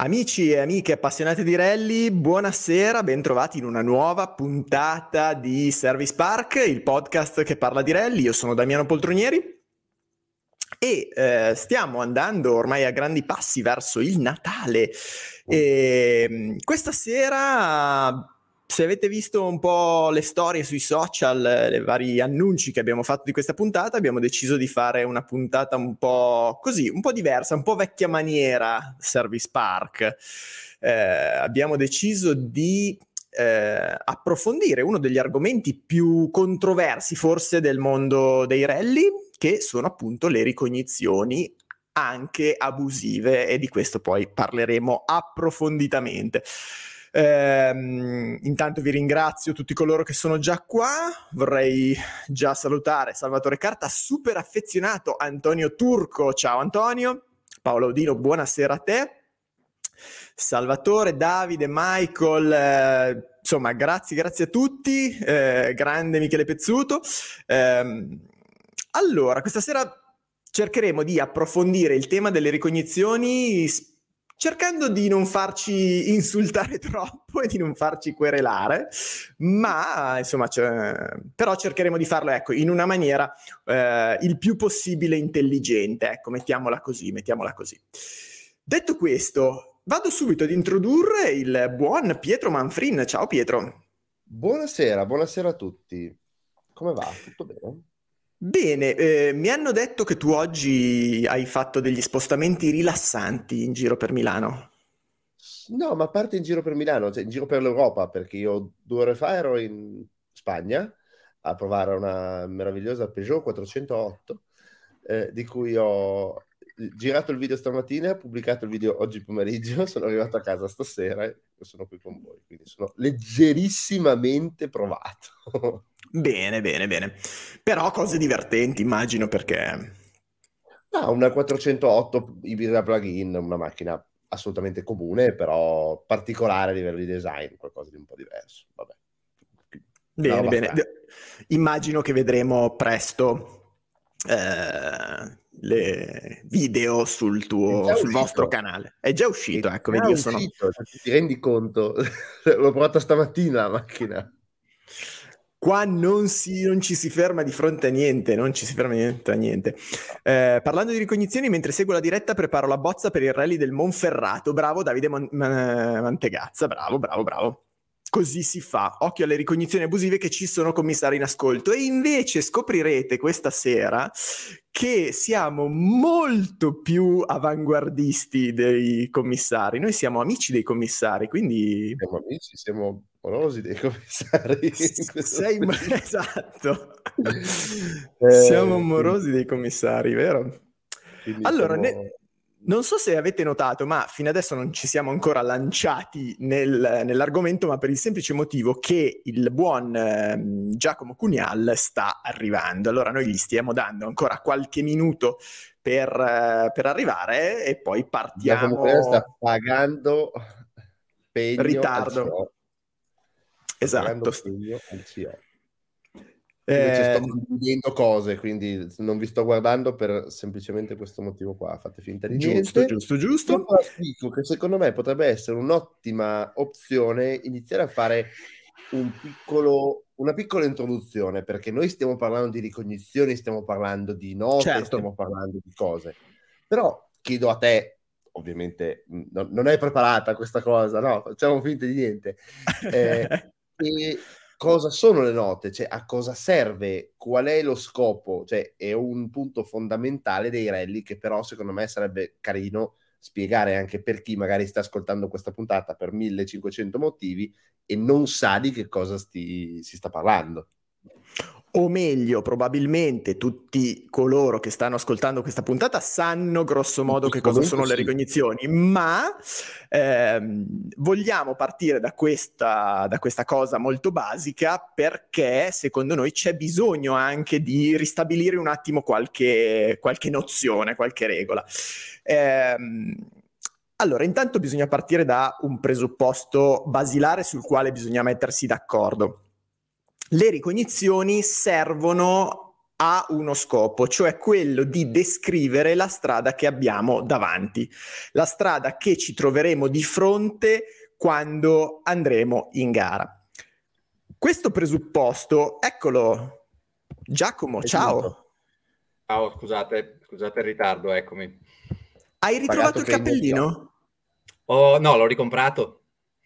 Amici e amiche appassionati di rally, buonasera, bentrovati in una nuova puntata di Service Park, il podcast che parla di rally. Io sono Damiano Poltronieri e eh, stiamo andando ormai a grandi passi verso il Natale. E, ehm, questa sera se avete visto un po' le storie sui social, i vari annunci che abbiamo fatto di questa puntata, abbiamo deciso di fare una puntata un po' così, un po' diversa, un po' vecchia maniera Service Park. Eh, abbiamo deciso di eh, approfondire uno degli argomenti più controversi forse del mondo dei rally, che sono appunto le ricognizioni anche abusive e di questo poi parleremo approfonditamente. Ehm, intanto vi ringrazio tutti coloro che sono già qua. Vorrei già salutare Salvatore Carta, super affezionato Antonio Turco. Ciao Antonio. Paolo Odino, buonasera a te. Salvatore, Davide, Michael, eh, insomma, grazie, grazie a tutti. Eh, grande Michele Pezzuto. Eh, allora, questa sera cercheremo di approfondire il tema delle ricognizioni cercando di non farci insultare troppo e di non farci querelare, ma insomma, però cercheremo di farlo ecco, in una maniera eh, il più possibile intelligente, ecco, mettiamola così, mettiamola così. Detto questo, vado subito ad introdurre il buon Pietro Manfrin. Ciao Pietro. Buonasera, buonasera a tutti. Come va? Tutto bene? Bene, eh, mi hanno detto che tu oggi hai fatto degli spostamenti rilassanti in giro per Milano. No, ma a parte in giro per Milano, cioè in giro per l'Europa, perché io due ore fa ero in Spagna a provare una meravigliosa Peugeot 408, eh, di cui ho girato il video stamattina, pubblicato il video oggi pomeriggio, sono arrivato a casa stasera e sono qui con voi, quindi sono leggerissimamente provato. Bene, bene, bene. Però cose divertenti, immagino, perché... No, una 408 ibrida plug-in, una macchina assolutamente comune, però particolare a livello di design, qualcosa di un po' diverso. Vabbè. Bene, bene. Immagino che vedremo presto eh, le video sul, tuo, sul vostro canale. È già uscito, è ecco, già vedi, uscito, sono... Ti rendi conto? L'ho provata stamattina la macchina. Qua non, si, non, ci si ferma di fronte a niente, non ci si ferma di fronte a niente. Eh, parlando di ricognizioni, mentre seguo la diretta preparo la bozza per il rally del Monferrato. Bravo Davide Mon- Mantegazza, bravo, bravo, bravo. Così si fa. Occhio alle ricognizioni abusive che ci sono commissari in ascolto. E invece scoprirete questa sera che siamo molto più avanguardisti dei commissari. Noi siamo amici dei commissari, quindi... Siamo amici, siamo morosi dei commissari. Sei esatto. Eh, Siamo morosi dei commissari, vero? Allora, siamo... ne... non so se avete notato, ma fino adesso non ci siamo ancora lanciati nel, nell'argomento, ma per il semplice motivo che il buon eh, Giacomo Cunial sta arrivando. Allora noi gli stiamo dando ancora qualche minuto per, uh, per arrivare e poi partiamo. Giacomo Cunial sta pagando ritardo esatto. Eh, sto condividendo cose, quindi non vi sto guardando per semplicemente questo motivo qua. Fate finta di giusto, niente. Giusto, giusto, Dico che secondo me potrebbe essere un'ottima opzione iniziare a fare un piccolo, una piccola introduzione, perché noi stiamo parlando di ricognizioni, stiamo parlando di note, certo. stiamo parlando di cose. Però chiedo a te, ovviamente no, non è preparata questa cosa, no? Facciamo finta di niente. Eh, e cosa sono le note, cioè a cosa serve, qual è lo scopo, cioè è un punto fondamentale dei rally che però secondo me sarebbe carino spiegare anche per chi magari sta ascoltando questa puntata per 1500 motivi e non sa di che cosa sti, si sta parlando o meglio, probabilmente tutti coloro che stanno ascoltando questa puntata sanno grosso modo che cosa sono le ricognizioni, ma ehm, vogliamo partire da questa, da questa cosa molto basica perché secondo noi c'è bisogno anche di ristabilire un attimo qualche, qualche nozione, qualche regola. Ehm, allora, intanto bisogna partire da un presupposto basilare sul quale bisogna mettersi d'accordo le ricognizioni servono ha uno scopo, cioè quello di descrivere la strada che abbiamo davanti, la strada che ci troveremo di fronte quando andremo in gara. Questo presupposto, eccolo, Giacomo, ciao. Ciao, scusate, scusate il ritardo, eccomi. Hai ritrovato il cappellino? Oh, no, l'ho ricomprato.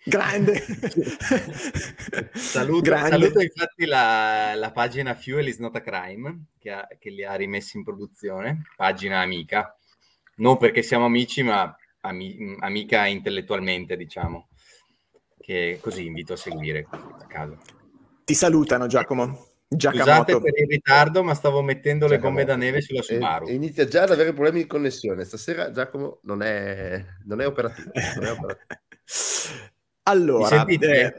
Grande. saluto, Grande. saluto, infatti la, la, pagina Fuel is not a crime che, ha, che, li ha rimessi in produzione, pagina amica, non perché siamo amici ma ami, amica intellettualmente diciamo, che così invito a seguire a caso. Ti salutano Giacomo. Giacomo. Scusate per il ritardo, ma stavo mettendo Giacomo. le gomme da neve sulla Subaru. E, inizia già ad avere problemi di connessione. Stasera Giacomo non è, non è operativo. Non è operativo. allora, eh,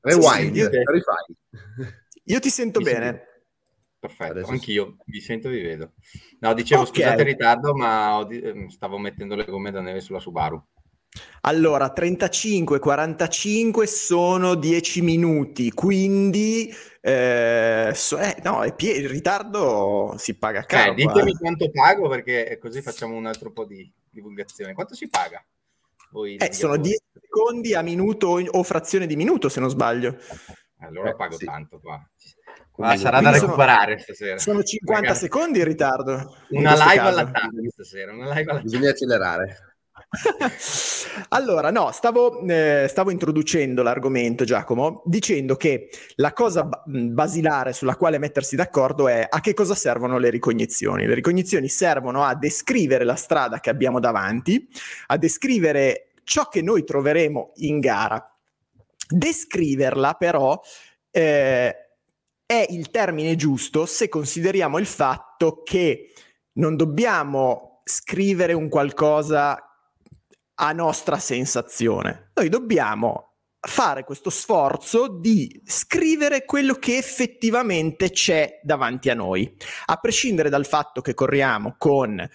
rewind, io, io, ti sento mi bene. Sentite? Perfetto, Adesso anch'io sì. vi sento e vi vedo. No, dicevo okay. scusate il ritardo, ma ehm, stavo mettendo le gomme da neve sulla Subaru. Allora, 35-45 sono 10 minuti, quindi eh, so, eh, no, pie- il ritardo si paga caro. Eh, ditemi quanto pago perché così facciamo un altro po' di divulgazione. Quanto si paga? Voi eh, sono 10 secondi a minuto o frazione di minuto se non sbaglio. Allora pago sì. tanto qua. Ma sarà da recuperare sono, stasera. Sono 50 Magari. secondi in ritardo. Una in live all'attacco stasera. Una live all'attacco. Bisogna accelerare. allora, no, stavo, eh, stavo, introducendo l'argomento, Giacomo, dicendo che la cosa basilare sulla quale mettersi d'accordo è a che cosa servono le ricognizioni. Le ricognizioni servono a descrivere la strada che abbiamo davanti, a descrivere ciò che noi troveremo in gara. Descriverla, però, eh, è il termine giusto se consideriamo il fatto che non dobbiamo scrivere un qualcosa a nostra sensazione. Noi dobbiamo fare questo sforzo di scrivere quello che effettivamente c'è davanti a noi, a prescindere dal fatto che corriamo con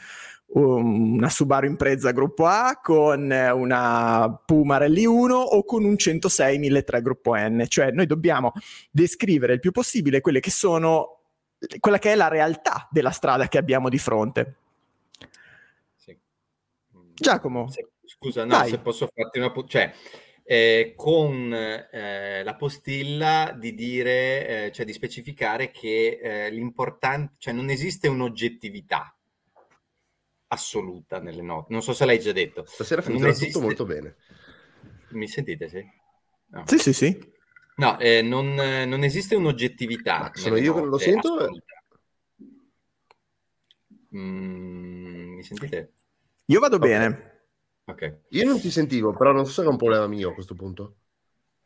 una Subaru Impreza gruppo A, con una Puma Rally 1 o con un 106 1003 gruppo N, cioè noi dobbiamo descrivere il più possibile quelle che sono quella che è la realtà della strada che abbiamo di fronte. Sì. Giacomo. Sì. Scusa, no, Dai. se posso farti una... cioè, eh, con eh, la postilla di dire, eh, cioè di specificare che eh, l'importante, cioè non esiste un'oggettività assoluta nelle note. Non so se l'hai già detto. Stasera funziona esiste... tutto molto bene. Mi sentite, sì? No. Sì, sì, sì. No, eh, non, non, esiste un'oggettività. sono io che non lo sento? Mm, mi sentite? Io vado okay. bene. Okay. Io non ti sentivo, però non so se è un problema mio a questo punto.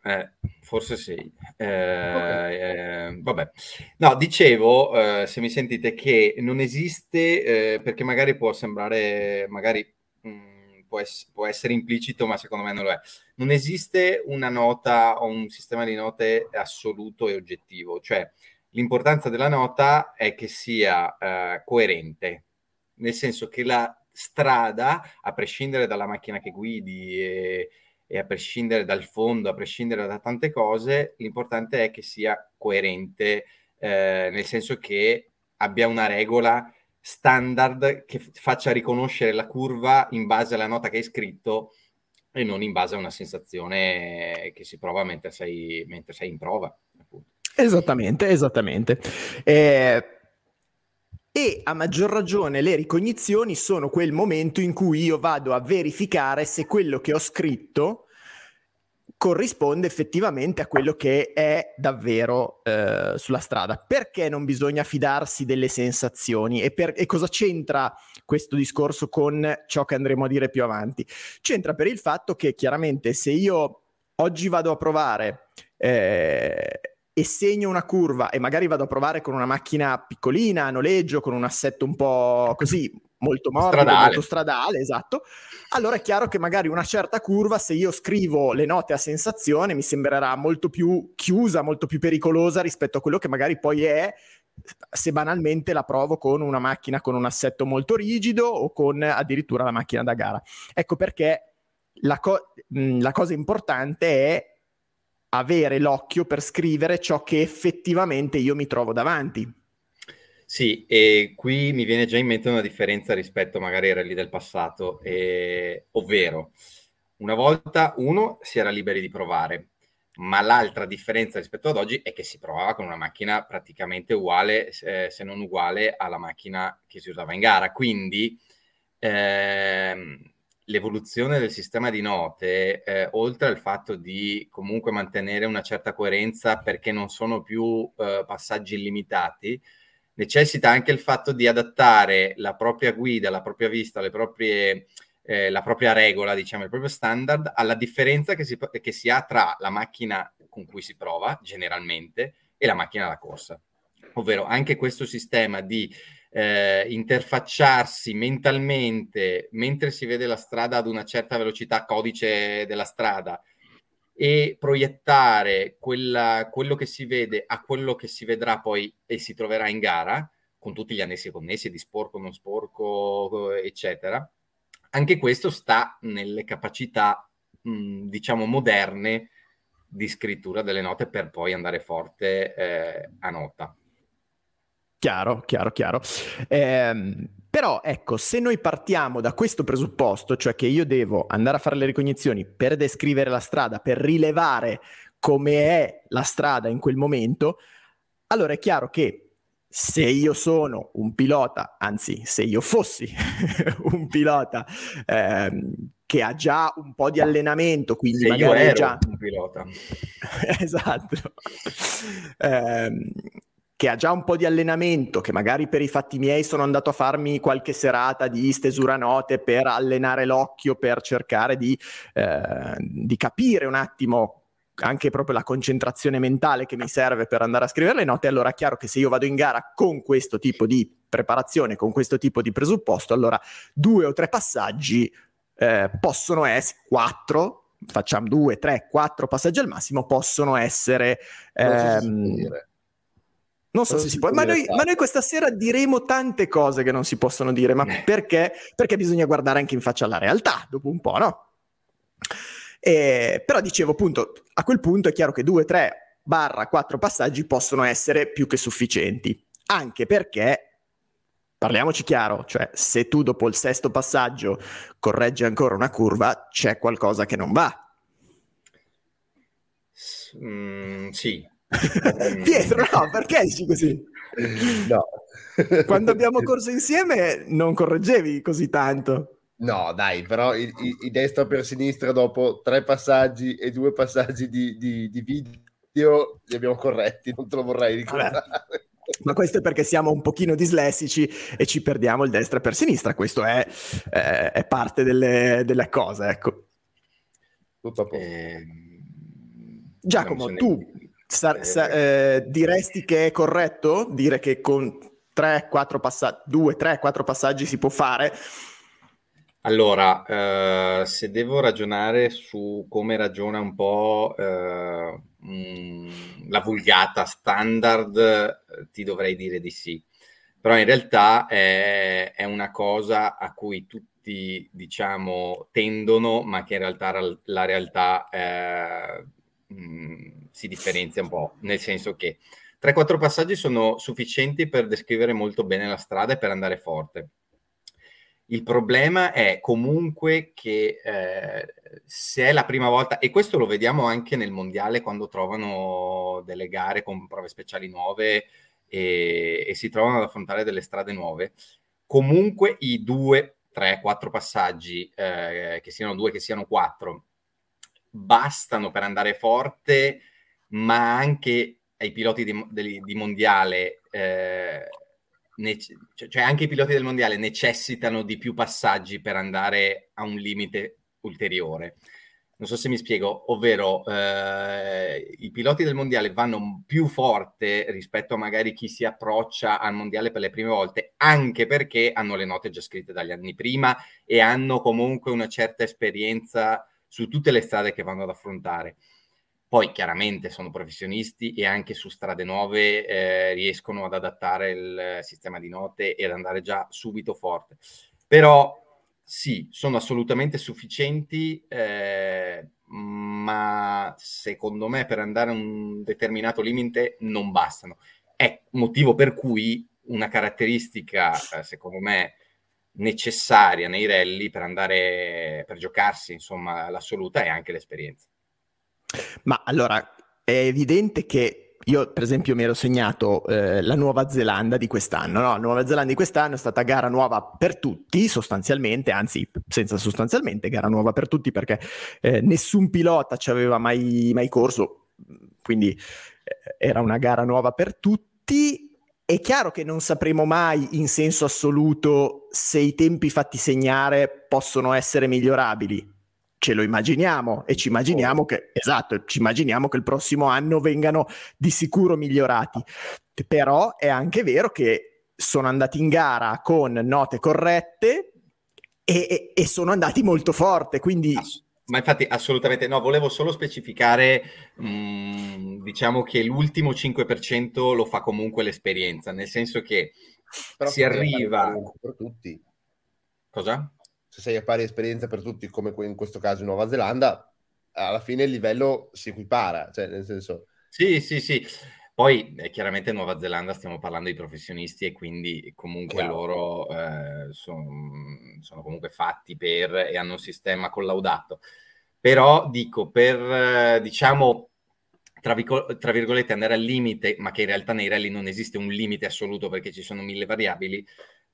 Eh, forse sì. Eh, okay. eh, vabbè. No, dicevo, eh, se mi sentite, che non esiste, eh, perché magari può sembrare, magari mh, mm, può, ess- può, essere implicito, ma secondo me non lo è. Non esiste una nota o un sistema di note assoluto e oggettivo. Cioè, l'importanza della nota è che sia eh, coerente, nel senso che la strada, a prescindere dalla macchina che guidi e, e a prescindere dal fondo, a prescindere da tante cose, l'importante è che sia coerente, eh, nel senso che abbia una regola standard che faccia riconoscere la curva in base alla nota che hai scritto e non in base a una sensazione che si prova mentre sei, mentre sei in prova. Appunto. Esattamente, esattamente. Eh, e a maggior ragione le ricognizioni sono quel momento in cui io vado a verificare se quello che ho scritto corrisponde effettivamente a quello che è davvero eh, sulla strada. Perché non bisogna fidarsi delle sensazioni e, per, e, cosa c'entra questo discorso con ciò che andremo a dire più avanti? C'entra per il fatto che chiaramente se io oggi vado a provare eh, e segno una curva e magari vado a provare con una macchina piccolina a noleggio, con un assetto un po' così molto morbido, stradale. molto stradale, esatto. Allora è chiaro che magari una certa curva, se io scrivo le note a sensazione, mi sembrerà molto più chiusa, molto più pericolosa rispetto a quello che magari poi è se banalmente la provo con una macchina con un assetto molto rigido o con addirittura la macchina da gara. Ecco perché la, co- la cosa importante è avere l'occhio per scrivere ciò che effettivamente io mi trovo davanti. Sì, e qui mi viene già in mente una differenza rispetto magari ai rally del passato, eh, ovvero una volta uno si era liberi di provare, ma l'altra differenza rispetto ad oggi è che si provava con una macchina praticamente uguale, eh, se non uguale, alla macchina che si usava in gara. Quindi ehm, l'evoluzione del sistema di note, eh, oltre al fatto di comunque mantenere una certa coerenza perché non sono più eh, passaggi illimitati, necessita anche il fatto di adattare la propria guida, la propria vista, le proprie, eh, la propria regola, diciamo, il proprio standard alla differenza che si, che si ha tra la macchina con cui si prova generalmente e la macchina da corsa. Ovvero anche questo sistema di eh, interfacciarsi mentalmente mentre si vede la strada ad una certa velocità, codice della strada, e proiettare quella, quello che si vede a quello che si vedrà poi e si troverà in gara, con tutti gli annessi connessi di sporco, non sporco, eccetera. Anche questo sta nelle capacità, mh, diciamo, moderne di scrittura delle note per poi andare forte eh, a nota. Chiaro, chiaro, chiaro. Eh, però ecco, se noi partiamo da questo presupposto, cioè che io devo andare a fare le ricognizioni per descrivere la strada, per rilevare come è la strada in quel momento, allora è chiaro che se io sono un pilota, anzi se io fossi un pilota ehm, che ha già un po' di allenamento, quindi se magari io ero già... un pilota. esatto. Eh, che ha già un po' di allenamento, che magari per i fatti miei sono andato a farmi qualche serata di stesura note per allenare l'occhio, per cercare di, eh, di capire un attimo anche proprio la concentrazione mentale che mi serve per andare a scrivere le note, allora è chiaro che se io vado in gara con questo tipo di preparazione, con questo tipo di presupposto, allora due o tre passaggi eh, possono essere, quattro, facciamo due, tre, quattro passaggi al massimo, possono essere... Ehm, non so se si può, ma noi, ma noi, questa sera diremo tante cose che non si possono dire, ma eh. perché? Perché bisogna guardare anche in faccia alla realtà, dopo un po', no? E, però dicevo appunto, a quel punto è chiaro che due, tre barra quattro passaggi possono essere più che sufficienti, anche perché, parliamoci chiaro, cioè se tu dopo il sesto passaggio correggi ancora una curva, c'è qualcosa che non va. Mm, sì, Pietro, no, perché dici così? No. Quando abbiamo corso insieme non correggevi così tanto. No, dai, però i, i, i destra per sinistra dopo tre passaggi e due passaggi di, di, di video li abbiamo corretti, non te lo vorrei ricordare. Vabbè. Ma questo è perché siamo un pochino dislessici e ci perdiamo il destra per sinistra, questo è, eh, è parte delle, delle, cose, ecco. Tutto a posto. Eh, Giacomo, tu Sa- sa- eh, diresti che è corretto dire che con 3-4 passaggi, 2-3-4 passaggi si può fare? Allora, eh, se devo ragionare su come ragiona un po' eh, mh, la vulgata standard, eh, ti dovrei dire di sì. Però in realtà è, è una cosa a cui tutti, diciamo, tendono, ma che in realtà la realtà eh, mh, si differenzia un po', nel senso che 3-4 passaggi sono sufficienti per descrivere molto bene la strada e per andare forte. Il problema è comunque che eh, se è la prima volta, e questo lo vediamo anche nel mondiale quando trovano delle gare con prove speciali nuove e, e si trovano ad affrontare delle strade nuove, comunque i due, tre, quattro passaggi, eh, che siano due, che siano quattro, bastano per andare forte, ma anche ai piloti di, di, di mondiale, eh, nece- cioè, cioè anche i piloti del mondiale necessitano di più passaggi per andare a un limite ulteriore. Non so se mi spiego, ovvero eh, i piloti del mondiale vanno più forte rispetto a magari chi si approccia al mondiale per le prime volte, anche perché hanno le note già scritte dagli anni prima e hanno comunque una certa esperienza su tutte le strade che vanno ad affrontare. Poi chiaramente sono professionisti e anche su strade nuove eh, riescono ad adattare il sistema di note e ad andare già subito forte. Però sì, sono assolutamente sufficienti, eh, ma secondo me per andare a un determinato limite non bastano. È motivo per cui una caratteristica, eh, secondo me, necessaria nei rally per andare, per giocarsi, insomma, l'assoluta è anche l'esperienza. Ma allora, è evidente che io per esempio mi ero segnato eh, la Nuova Zelanda di quest'anno, no? La Nuova Zelanda di quest'anno è stata gara nuova per tutti sostanzialmente, anzi senza sostanzialmente, gara nuova per tutti perché eh, nessun pilota ci aveva mai, mai corso, quindi eh, era una gara nuova per tutti. È chiaro che non sapremo mai in senso assoluto se i tempi fatti segnare possono essere migliorabili, ce lo immaginiamo e ci immaginiamo che, esatto, ci immaginiamo che il prossimo anno vengano di sicuro migliorati. Però è anche vero che sono andati in gara con note corrette e, e, e sono andati molto forte, quindi... Ma infatti assolutamente no, volevo solo specificare, mh, mm, diciamo che l'ultimo 5% lo fa comunque l'esperienza, nel senso che Però si arriva... Per tutti. Cosa? Se sei a pari esperienza per tutti, come in questo caso in Nuova Zelanda, alla fine il livello si equipara, cioè nel senso... Sì, sì, sì. Poi eh, chiaramente in Nuova Zelanda stiamo parlando di professionisti e quindi comunque Chiaro. loro eh, son, sono comunque fatti per e hanno un sistema collaudato. Però dico, per diciamo tra, tra, virgolette andare al limite, ma che in realtà nei rally non esiste un limite assoluto perché ci sono mille variabili,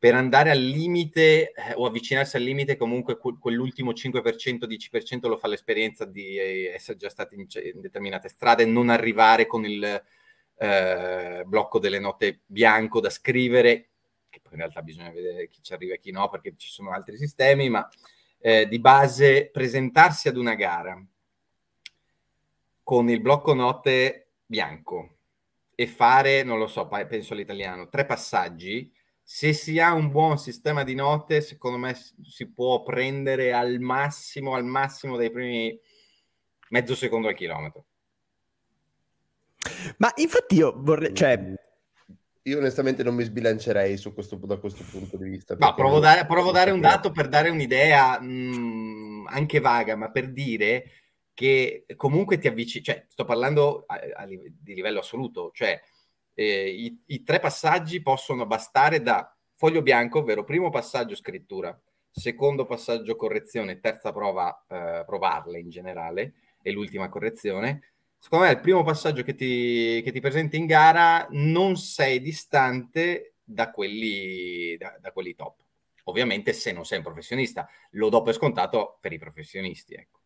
per andare al limite eh, o avvicinarsi al limite, comunque que- quell'ultimo 5%, 10% lo fa l'esperienza di eh, essere già stati in, in, determinate strade, non arrivare con il eh, blocco delle note bianco da scrivere, che poi in realtà bisogna vedere chi ci arriva e chi no, perché ci sono altri sistemi, ma eh, di base presentarsi ad una gara con il blocco note bianco e fare, non lo so, penso all'italiano, tre passaggi se si ha un buon sistema di note, secondo me si può prendere al massimo, al massimo dei primi mezzo secondo al chilometro. Ma infatti io vorrei, cioè... Io onestamente non mi sbilancerei su questo, da questo punto di vista. No, provo, dare, provo a dare un dato per dare un'idea mh, mm, anche vaga, ma per dire che comunque ti avvicini, cioè sto parlando a, a, di livello assoluto, cioè eh, i, i, tre passaggi possono bastare da foglio bianco, ovvero primo passaggio scrittura, secondo passaggio correzione, terza prova eh, provarle in generale e l'ultima correzione. Secondo me il primo passaggio che ti, che ti presenti in gara non sei distante da quelli, da, da quelli top. Ovviamente se non sei un professionista, lo do per scontato per i professionisti. Ecco.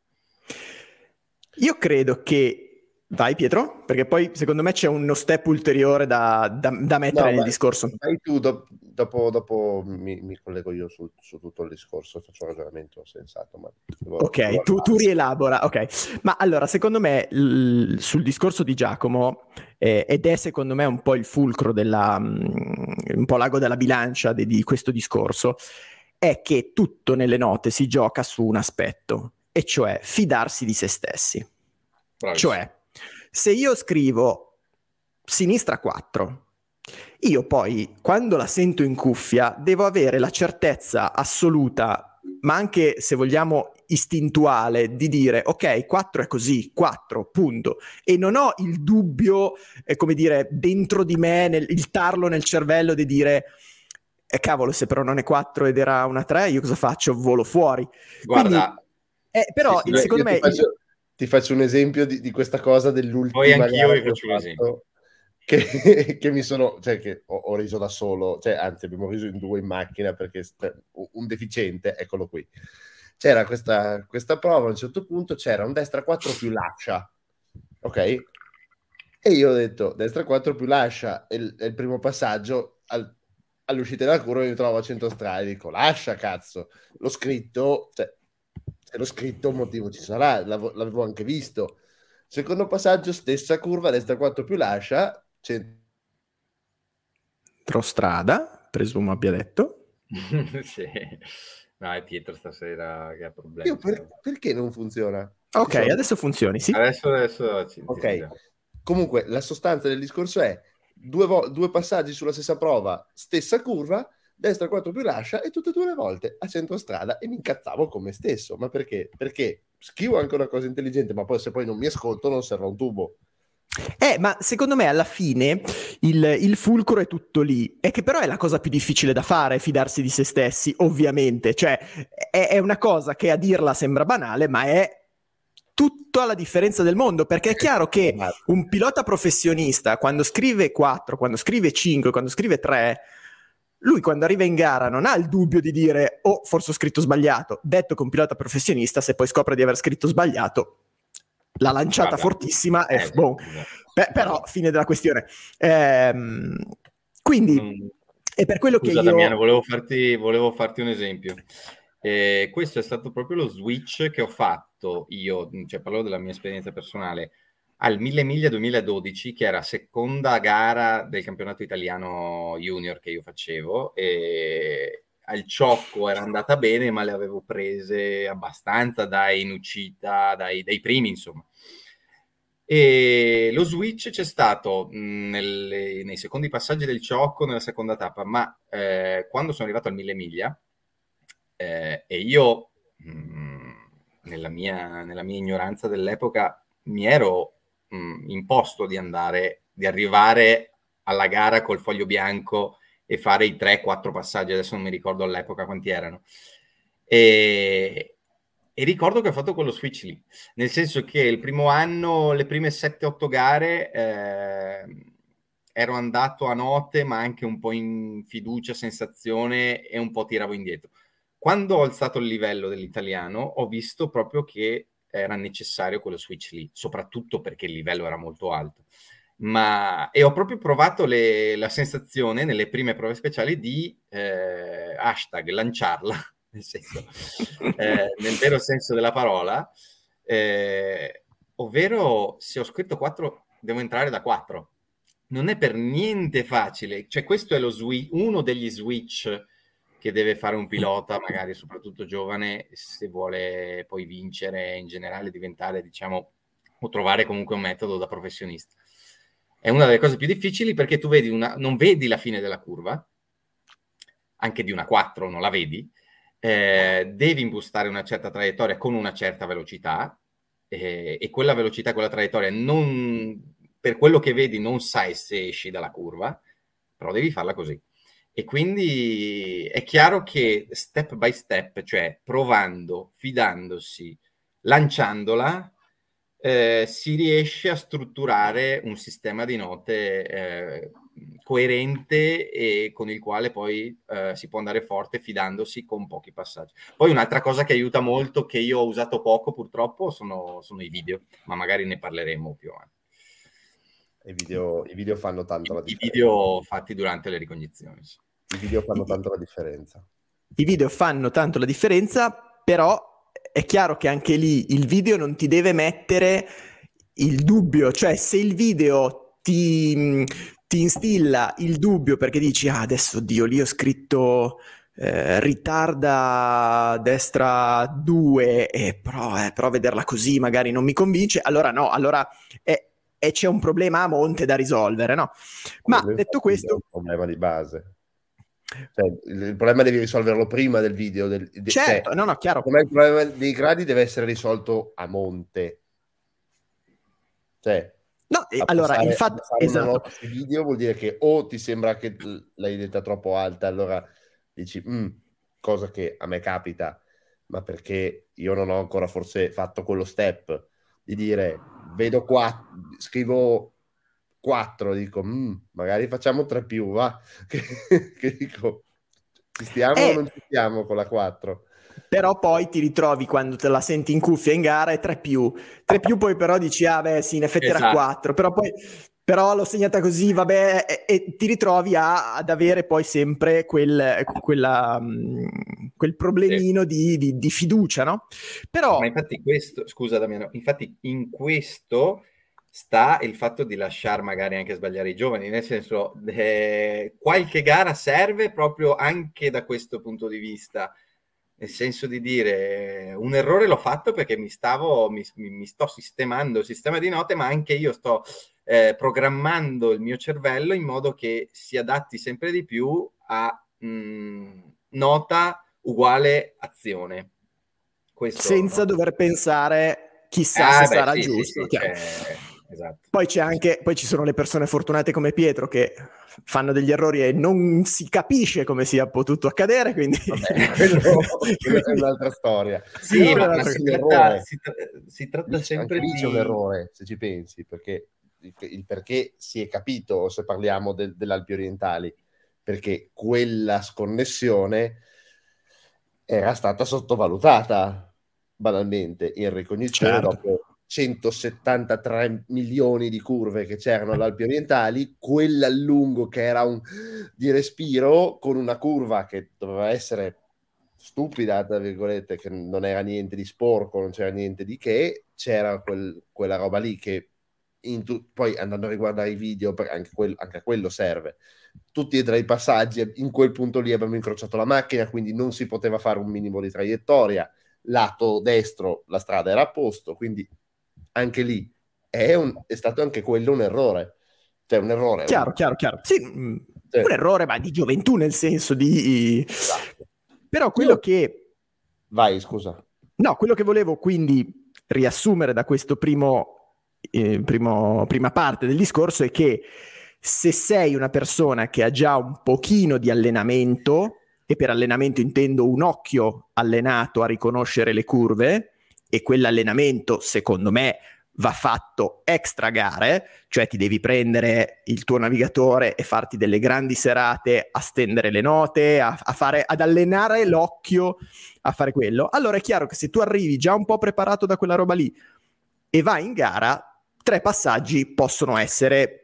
Io credo che Vai Pietro, perché poi secondo me c'è uno step ulteriore da, da, da mettere no, nel vai, discorso. Vai tu, do, dopo, dopo mi, mi, collego io su, su, tutto il discorso, faccio un ragionamento sensato. Ma ok, tu, tu, rielabora, ok. Ma allora, secondo me, l- sul discorso di Giacomo, eh, ed è secondo me un po' il fulcro, della, um, un po' l'ago della bilancia di, di questo discorso, è che tutto nelle note si gioca su un aspetto, e cioè fidarsi di se stessi. Bravissimo. Cioè, se io scrivo sinistra 4, io poi quando la sento in cuffia devo avere la certezza assoluta, ma anche se vogliamo istintuale, di dire ok, 4 è così, 4, punto. E non ho il dubbio, eh, come dire, dentro di me, nel, il tarlo nel cervello di dire eh, cavolo, se però non è 4 ed era una 3, io cosa faccio? Volo fuori. Guarda, Quindi, eh, però sì, sì, secondo me... Faccio ti faccio un esempio di, di questa cosa dell'ultima Poi anch'io vi faccio un esempio. Che, che, mi sono, cioè che ho, ho, riso da solo, cioè anzi abbiamo riso in due in macchina perché un deficiente, eccolo qui. C'era questa, questa prova, a un certo punto c'era un destra 4 più lascia, ok? E io ho detto destra 4 più lascia, è il, è il primo passaggio, al, all'uscita della curva mi trovo a centro strada, dico lascia cazzo, l'ho scritto, cioè, se l'ho scritto un motivo ci sarà, l'av- l'avevo anche visto. Secondo passaggio, stessa curva, destra 4 più lascia, centrostrada, presumo abbia detto. sì. No, è Pietro stasera che ha problemi. Per- perché non funziona? Ok, sono... adesso funzioni, sì. Adesso, adesso ci Ok. Comunque, la sostanza del discorso è due, vo- due passaggi sulla stessa prova, stessa curva, destra 4 più lascia e tutte e due le volte a centrostrada e mi incazzavo con me stesso. Ma perché? Perché scrivo anche una cosa intelligente, ma poi se poi non mi ascolto non serve un tubo. Eh, ma secondo me alla fine il, il, fulcro è tutto lì. È che però è la cosa più difficile da fare, fidarsi di se stessi, ovviamente. Cioè, è, è una cosa che a dirla sembra banale, ma è tutta la differenza del mondo, perché è chiaro che un pilota professionista, quando scrive 4, quando scrive 5, quando scrive 3, lui quando arriva in gara non ha il dubbio di dire oh forse ho scritto sbagliato, detto che un pilota professionista se poi scopre di aver scritto sbagliato l'ha lanciata Guarda, fortissima e eh, boh. Beh, però fine della questione. Ehm, quindi mm. è per quello Scusa, che io... Damiano, volevo farti, volevo farti un esempio. Eh, questo è stato proprio lo switch che ho fatto io, cioè parlo della mia esperienza personale, al 1000 miglia 2012, che era seconda gara del campionato italiano junior che io facevo, e al ciocco era andata bene, ma le avevo prese abbastanza dai in uscita, dai, dai primi, insomma. E lo switch c'è stato nelle, nei secondi passaggi del ciocco, nella seconda tappa, ma eh, quando sono arrivato al 1000 miglia, eh, e io, mh, nella, mia, nella mia ignoranza dell'epoca, mi ero mh, imposto di andare, di arrivare alla gara col foglio bianco e fare i 3-4 passaggi, adesso non mi ricordo all'epoca quanti erano. E, e, ricordo che ho fatto quello switch lì, nel senso che il primo anno, le prime 7-8 gare, eh, ero andato a note, ma anche un po' in fiducia, sensazione e un po' tiravo indietro. Quando ho alzato il livello dell'italiano, ho visto proprio che era necessario quello switch lì, soprattutto perché il livello era molto alto. Ma, e ho proprio provato le, la sensazione nelle prime prove speciali di eh, hashtag lanciarla, nel, senso, eh, nel vero senso della parola, eh, ovvero se ho scritto 4 devo entrare da 4. Non è per niente facile, cioè questo è lo switch, uno degli switch che deve fare un pilota, magari soprattutto giovane, se vuole poi vincere in generale, diventare, diciamo, o trovare comunque un metodo da professionista. È una delle cose più difficili perché tu vedi una, non vedi la fine della curva, anche di una 4 non la vedi, eh, devi impostare una certa traiettoria con una certa velocità eh, e quella velocità, quella traiettoria, non, per quello che vedi non sai se esci dalla curva, però devi farla così. E quindi è chiaro che step by step, cioè provando, fidandosi, lanciandola, eh, si riesce a strutturare un sistema di note eh, coerente e con il quale poi eh, si può andare forte fidandosi con pochi passaggi. Poi un'altra cosa che aiuta molto, che io ho usato poco purtroppo, sono, sono i video, ma magari ne parleremo più avanti. I video, I video, fanno tanto la differenza. I video fatti durante le ricognizioni. I video fanno tanto la differenza. I video fanno tanto la differenza, però è chiaro che anche lì il video non ti deve mettere il dubbio, cioè se il video ti, ti instilla il dubbio perché dici ah adesso Dio lì ho scritto eh, ritarda destra 2 e però, eh, però vederla così magari non mi convince, allora no, allora è, e c'è un problema a monte da risolvere, no? Ma detto questo... È un problema di base. Cioè, il problema devi risolverlo prima del video. Del, de, certo, cioè, no, no, chiaro. Come il problema dei gradi deve essere risolto a monte. Cioè, no, allora, il fatto... Esatto. video vuol dire che o ti sembra che l'hai detta troppo alta, allora dici, mm, cosa che a me capita, ma perché io non ho ancora forse fatto quello step di dire, vedo qua, scrivo 4, dico, mm, magari facciamo 3 più, va? che, che dico, ci stiamo eh, o non ci stiamo con la 4? Però poi ti ritrovi quando te la senti in cuffia in gara e 3 più. 3 più poi però dici, ah beh sì, in effetti esatto. era 4, però poi però l'ho segnata così, vabbè, e, e ti ritrovi a, ad avere poi sempre quel, quella, um, quel problemino sì. di, di, di, fiducia, no? Però... Ma infatti questo, scusa Damiano, infatti in questo sta il fatto di lasciare magari anche sbagliare i giovani, nel senso eh, qualche gara serve proprio anche da questo punto di vista, nel senso di dire un errore l'ho fatto perché mi stavo, mi, mi sto sistemando il sistema di note, ma anche io sto eh, programmando il mio cervello in modo che si adatti sempre di più a mh, mm, nota uguale azione. Questo, Senza no? dover pensare chissà ah, se beh, sarà sì, giusto. Sì, sì, esatto. Poi, c'è anche, poi ci sono le persone fortunate come Pietro che fanno degli errori e non si capisce come sia potuto accadere, quindi... Vabbè, quello, quello è un'altra storia. Sì, ma, ma si, tratta, si, tra- si, tratta, lì, sempre di... c'è un errore, se ci pensi, perché il, il perché si è capito se parliamo de, dell'Alpi orientali, perché quella sconnessione era stata sottovalutata banalmente in ricognizione certo. dopo 173 milioni di curve che c'erano all'Alpi orientali, quella a lungo che era un di respiro con una curva che doveva essere stupida, tra virgolette, che non era niente di sporco, non c'era niente di che, c'era quel, quella roba lì che tu- poi andando a riguardare i video, anche, quel- anche a quello serve. Tutti e tre i passaggi, in quel punto lì abbiamo incrociato la macchina, quindi non si poteva fare un minimo di traiettoria. Lato destro la strada era a posto, quindi anche lì è, un, è stato anche quello un errore. Cioè un errore. Chiaro, un... chiaro, chiaro. Sì, sì. un errore, ma di gioventù nel senso di... Esatto. Però quello Io... che... Vai, scusa. No, quello che volevo quindi riassumere da questo primo eh, primo, prima parte del discorso è che se sei una persona che ha già un pochino di allenamento, e per allenamento intendo un occhio allenato a riconoscere le curve, e quell'allenamento secondo me va fatto extra gare, cioè ti devi prendere il tuo navigatore e farti delle grandi serate a stendere le note, a, a fare, ad allenare l'occhio a fare quello. Allora è chiaro che se tu arrivi già un po' preparato da quella roba lì e vai in gara, tre passaggi possono essere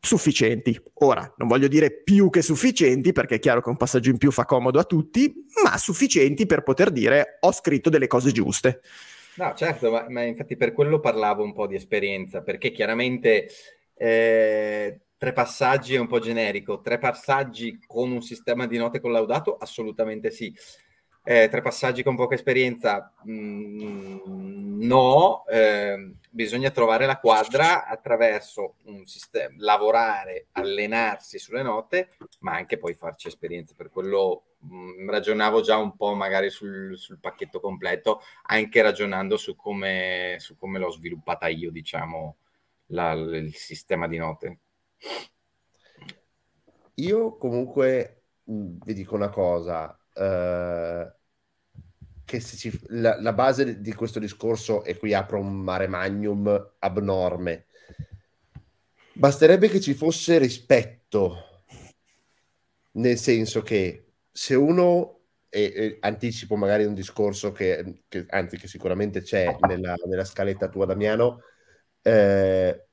sufficienti. Ora, non voglio dire più che sufficienti, perché è chiaro che un passaggio in più fa comodo a tutti, ma sufficienti per poter dire ho scritto delle cose giuste. No, certo, ma, ma infatti per quello parlavo un po' di esperienza, perché chiaramente eh, tre passaggi è un po' generico, tre passaggi con un sistema di note collaudato, assolutamente sì. Eh, tre passaggi con poca esperienza, mh, mm, no, eh, bisogna trovare la quadra attraverso un sistema, lavorare, allenarsi sulle note, ma anche poi farci esperienza. Per quello mm, ragionavo già un po' magari sul, sul pacchetto completo, anche ragionando su come, su come l'ho sviluppata io, diciamo, la, il sistema di note. Io comunque mm, vi dico una cosa, Uh, che ci, la, la, base di questo discorso, e qui apro un mare magnum abnorme, basterebbe che ci fosse rispetto, nel senso che se uno, e, e anticipo magari un discorso che, che, anzi che sicuramente c'è nella, nella scaletta tua Damiano, eh,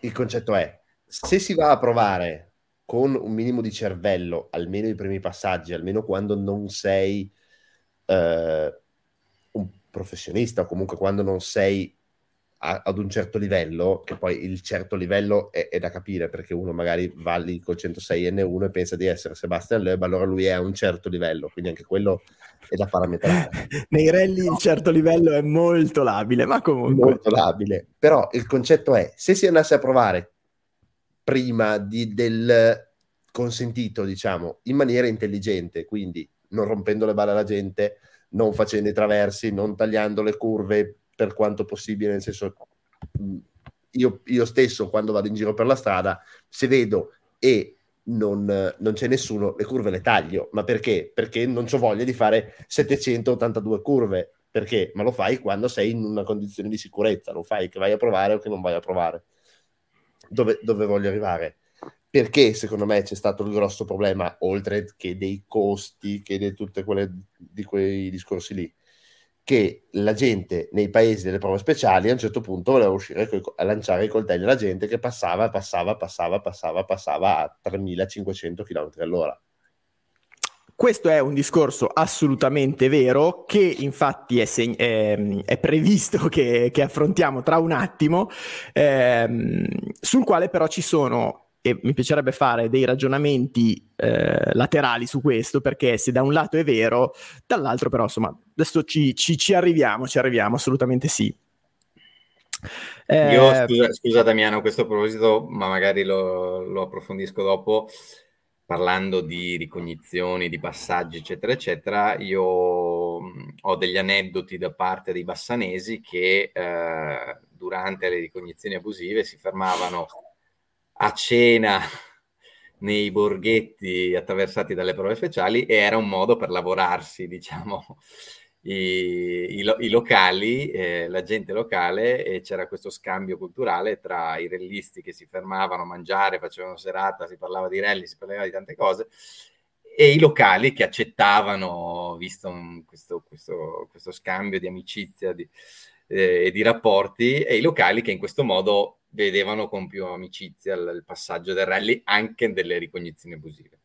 il concetto è, se si va a provare con un minimo di cervello, almeno i primi passaggi, almeno quando non sei eh, un professionista o comunque quando non sei a, ad un certo livello, che poi il certo livello è, è, da capire perché uno magari va lì col 106N1 e pensa di essere Sebastian Loeb, allora lui è a un certo livello, quindi anche quello è da parametrare. Nei rally il certo livello è molto labile, ma comunque... Molto labile, però il concetto è, se si andasse a provare prima di, del consentito, diciamo, in maniera intelligente, quindi non rompendo le balle alla gente, non facendo i traversi, non tagliando le curve per quanto possibile, nel senso io, io stesso quando vado in giro per la strada, se vedo e non, non, c'è nessuno, le curve le taglio. Ma perché? Perché non ho voglia di fare 782 curve. Perché? Ma lo fai quando sei in una condizione di sicurezza, lo fai che vai a provare o che non vai a provare. Dove, dove voglio arrivare? perché secondo me c'è stato il grosso problema, oltre che dei costi, che di di quei discorsi lì, che la gente nei paesi delle prove speciali a un certo punto voleva uscire a lanciare i coltelli alla gente che passava, passava, passava, passava, passava a 3500 km all'ora. Questo è un discorso assolutamente vero che infatti è, seg- è, è previsto che, che, affrontiamo tra un attimo, ehm, sul quale però ci sono e mi piacerebbe fare dei ragionamenti eh, laterali su questo, perché se da un lato è vero, dall'altro però insomma, adesso ci, ci, ci arriviamo, ci arriviamo, assolutamente sì. Eh, Io, scusa, scusa, Damiano, a questo proposito, ma magari lo, lo, approfondisco dopo, parlando di ricognizioni, di passaggi, eccetera, eccetera, io ho degli aneddoti da parte dei bassanesi che eh, durante le ricognizioni abusive si fermavano a cena nei borghetti attraversati dalle prove speciali e era un modo per lavorarsi, diciamo, i, i, i locali, eh, la gente locale e c'era questo scambio culturale tra i rellisti che si fermavano a mangiare, facevano serata, si parlava di rally, si parlava di tante cose e i locali che accettavano, visto un, questo, questo, questo, scambio di amicizia e eh, di rapporti, e i locali che in questo modo vedevano con più amicizia il, il passaggio del rally anche delle ricognizioni abusive.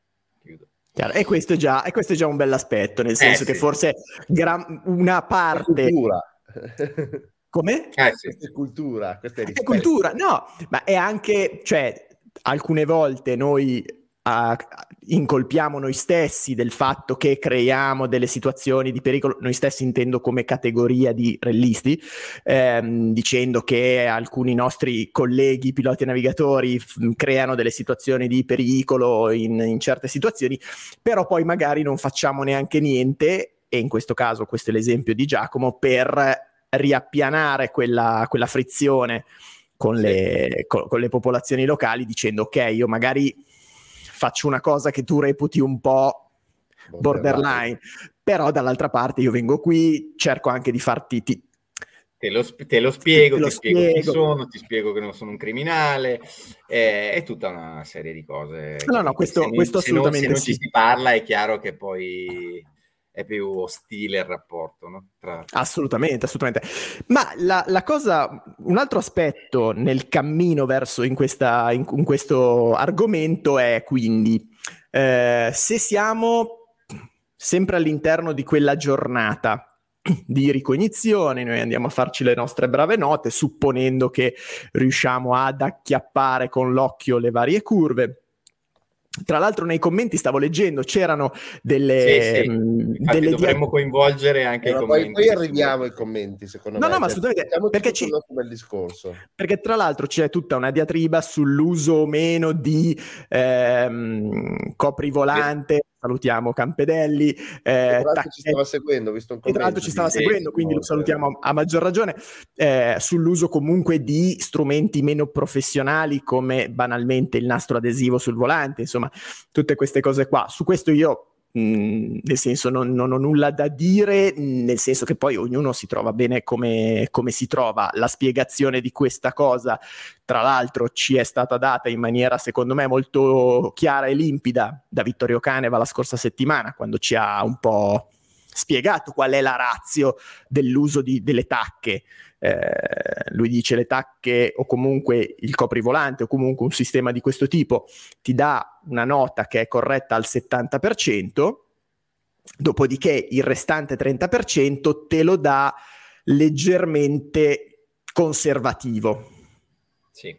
Chiudo. E questo, è già, e questo è già un bell'aspetto, nel senso eh, che forse gran, una parte... Come? Eh, sì. Questa è cultura. Questa è, è cultura, no, ma è anche, cioè, alcune volte noi a, incolpiamo noi stessi del fatto che creiamo delle situazioni di pericolo, noi stessi intendo come categoria di rellisti, ehm, dicendo che alcuni nostri colleghi piloti e navigatori f- creano delle situazioni di pericolo in, in certe situazioni, però poi magari non facciamo neanche niente, e in questo caso questo è l'esempio di Giacomo, per riappianare quella, quella frizione con le, con, con le popolazioni locali dicendo ok, io magari faccio una cosa che tu reputi un po' borderline, borderline. però dall'altra parte io vengo qui, cerco anche di farti... Ti... Te lo, te lo spiego, te lo ti spiego. spiego chi sono, ti spiego che non sono un criminale, eh, è tutta una serie di cose. No, no, questo, se questo non, assolutamente se non, se non ci si parla è chiaro che poi è più ostile il rapporto. No? Tra... Assolutamente, assolutamente. Ma la, la, cosa, un altro aspetto nel cammino verso in, questa, in, in questo argomento è quindi eh, se siamo sempre all'interno di quella giornata di ricognizione, noi andiamo a farci le nostre brave note, supponendo che riusciamo ad acchiappare con l'occhio le varie curve tra l'altro nei commenti stavo leggendo, c'erano delle... Sì, sì. Mm, delle dovremmo coinvolgere anche no, i commenti. Poi, poi arriviamo ai commenti, secondo no, me. No, ma cioè, assolutamente. Perché, ci... bel discorso. perché tra l'altro c'è tutta una diatriba sull'uso o meno di ehm, coprivolante, sì. Salutiamo Campedelli. Eh, tra l'altro ci stava seguendo, visto un commento. Tra l'altro ci stava seguendo, quindi lo salutiamo a, a maggior ragione. Eh, sull'uso comunque di strumenti meno professionali come banalmente il nastro adesivo sul volante, insomma, tutte queste cose qua. Su questo io Mm, nel senso non, non, ho nulla da dire, nel senso che poi ognuno si trova bene come, come, si trova. La spiegazione di questa cosa, tra l'altro, ci è stata data in maniera secondo me molto chiara e limpida da Vittorio Caneva la scorsa settimana, quando ci ha un po' spiegato qual è la razio dell'uso di, delle tacche. Eh, lui dice le tacche o comunque il coprivolante o comunque un sistema di questo tipo ti dà una nota che è corretta al 70%, dopodiché il restante 30% te lo dà leggermente conservativo. Sì.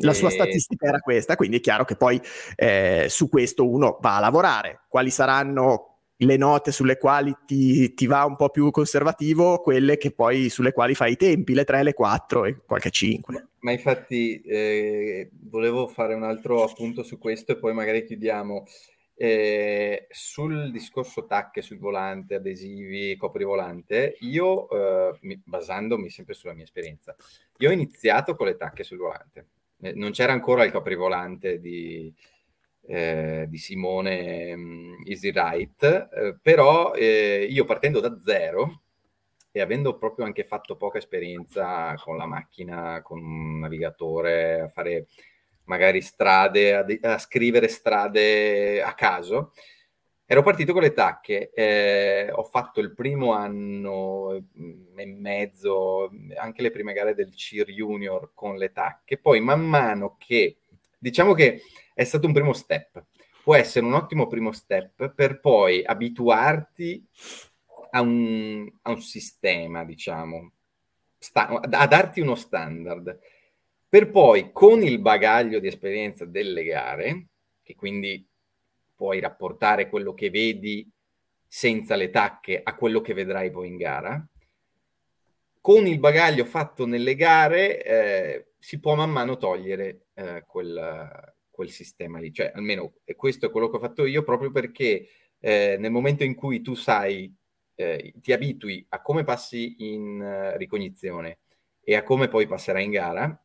La sua statistica era questa, quindi è chiaro che poi eh, su questo uno va a lavorare. Quali saranno le note sulle quali ti, ti, va un po' più conservativo, quelle che poi sulle quali fai i tempi, le 3, le 4 e qualche 5. Ma infatti eh, volevo fare un altro appunto su questo e poi magari chiudiamo. Eh, sul discorso tacche sul volante, adesivi, coprivolante, io eh, mi, basandomi sempre sulla mia esperienza, io ho iniziato con le tacche sul volante. Eh, non c'era ancora il coprivolante di, eh, di Simone um, Easy Right, eh, però eh, io partendo da zero e avendo proprio anche fatto poca esperienza con la macchina, con un navigatore, a fare magari strade, a, de- a scrivere strade a caso, ero partito con le tacche, eh, ho fatto il primo anno e mezzo, anche le prime gare del CIR Junior con le tacche, poi man mano che, diciamo che è stato un primo step. Può essere un ottimo primo step per poi abituarti a un, a un sistema, diciamo, sta- a darti uno standard, per poi con il bagaglio di esperienza delle gare, che quindi puoi rapportare quello che vedi senza le tacche a quello che vedrai poi in gara, con il bagaglio fatto nelle gare eh, si può man mano togliere eh, quel, quel sistema lì. Cioè, almeno questo è quello che ho fatto io, proprio perché eh, nel momento in cui tu sai, eh, ti abitui a come passi in uh, ricognizione e a come poi passerà in gara,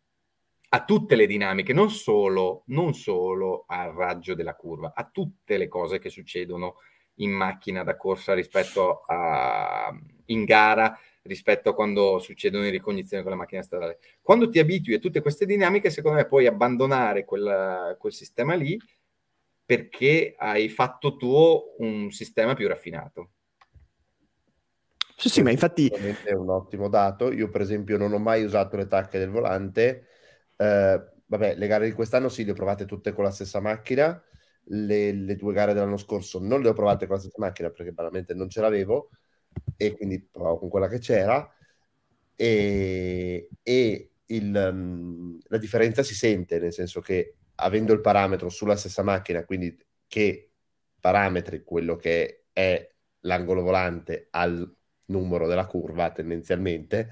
a tutte le dinamiche, non solo, non solo al raggio della curva, a tutte le cose che succedono in macchina da corsa rispetto a in gara rispetto a quando succedono le ricognizioni con la macchina stradale. Quando ti abitui a tutte queste dinamiche, secondo me puoi abbandonare quel, quel sistema lì perché hai fatto tuo un sistema più raffinato. Sì, sì, ma infatti... È un ottimo dato. Io, per esempio, non ho mai usato le tacche del volante. Eh, vabbè, le gare di quest'anno sì, le ho provate tutte con la stessa macchina. Le, le, due gare dell'anno scorso non le ho provate con la stessa macchina perché veramente non ce l'avevo e quindi provavo con quella che c'era e, e il, um, la differenza si sente nel senso che avendo il parametro sulla stessa macchina quindi che parametri quello che è l'angolo volante al numero della curva tendenzialmente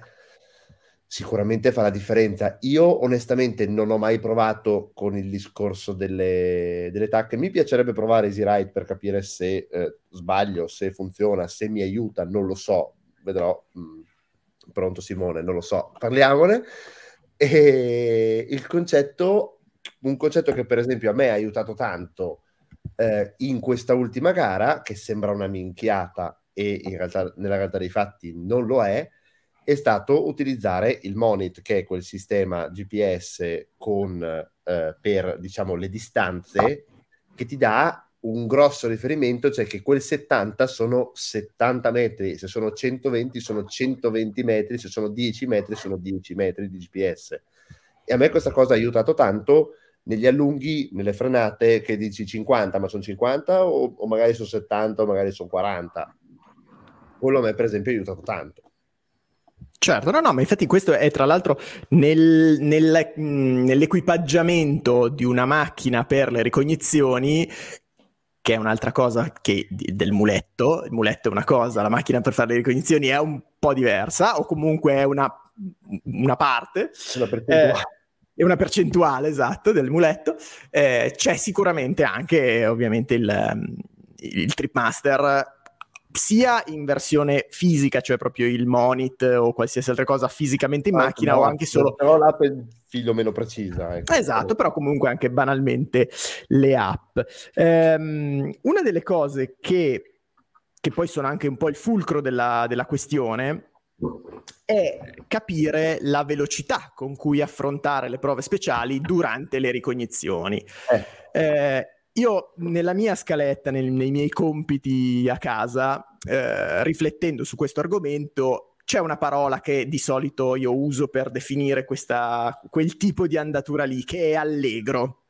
sicuramente fa la differenza. Io onestamente non ho mai provato con il discorso delle, delle tacche. Mi piacerebbe provare Easy Ride per capire se eh, sbaglio, se funziona, se mi aiuta, non lo so. Vedrò. Mm, pronto Simone, non lo so. Parliamone. E il concetto, un concetto che per esempio a me ha aiutato tanto eh, in questa ultima gara, che sembra una minchiata e in realtà nella realtà dei fatti non lo è, è stato utilizzare il Monit, che è quel sistema GPS con, eh, per diciamo, le distanze, che ti dà un grosso riferimento, cioè che quel 70 sono 70 metri, se sono 120 sono 120 metri, se sono 10 metri sono 10 metri di GPS. E a me questa cosa ha aiutato tanto negli allunghi, nelle frenate, che dici 50, ma sono 50 o, o magari sono 70 o magari sono 40. Quello a me per esempio ha aiutato tanto. Certo, no, no, ma infatti questo è tra l'altro nel, nel, nell'equipaggiamento di una macchina per le ricognizioni, che è un'altra cosa che del muletto, il muletto è una cosa, la macchina per fare le ricognizioni è un po' diversa, o comunque è una, una parte. Una percentuale. Eh, è una percentuale, esatto, del muletto. Eh, c'è sicuramente anche, ovviamente, il, il Tripmaster sia in versione fisica, cioè proprio il monit o qualsiasi altra cosa fisicamente in ah, macchina no, o anche solo... Però l'app è figlio meno precisa. Ecco. Esatto, però comunque anche banalmente le app. Um, una delle cose che, che, poi sono anche un po' il fulcro della, della questione è capire la velocità con cui affrontare le prove speciali durante le ricognizioni. Eh. Eh, io nella mia scaletta, nel, nei miei compiti a casa, eh, riflettendo su questo argomento, c'è una parola che di solito io uso per definire questa, quel tipo di andatura lì, che è allegro.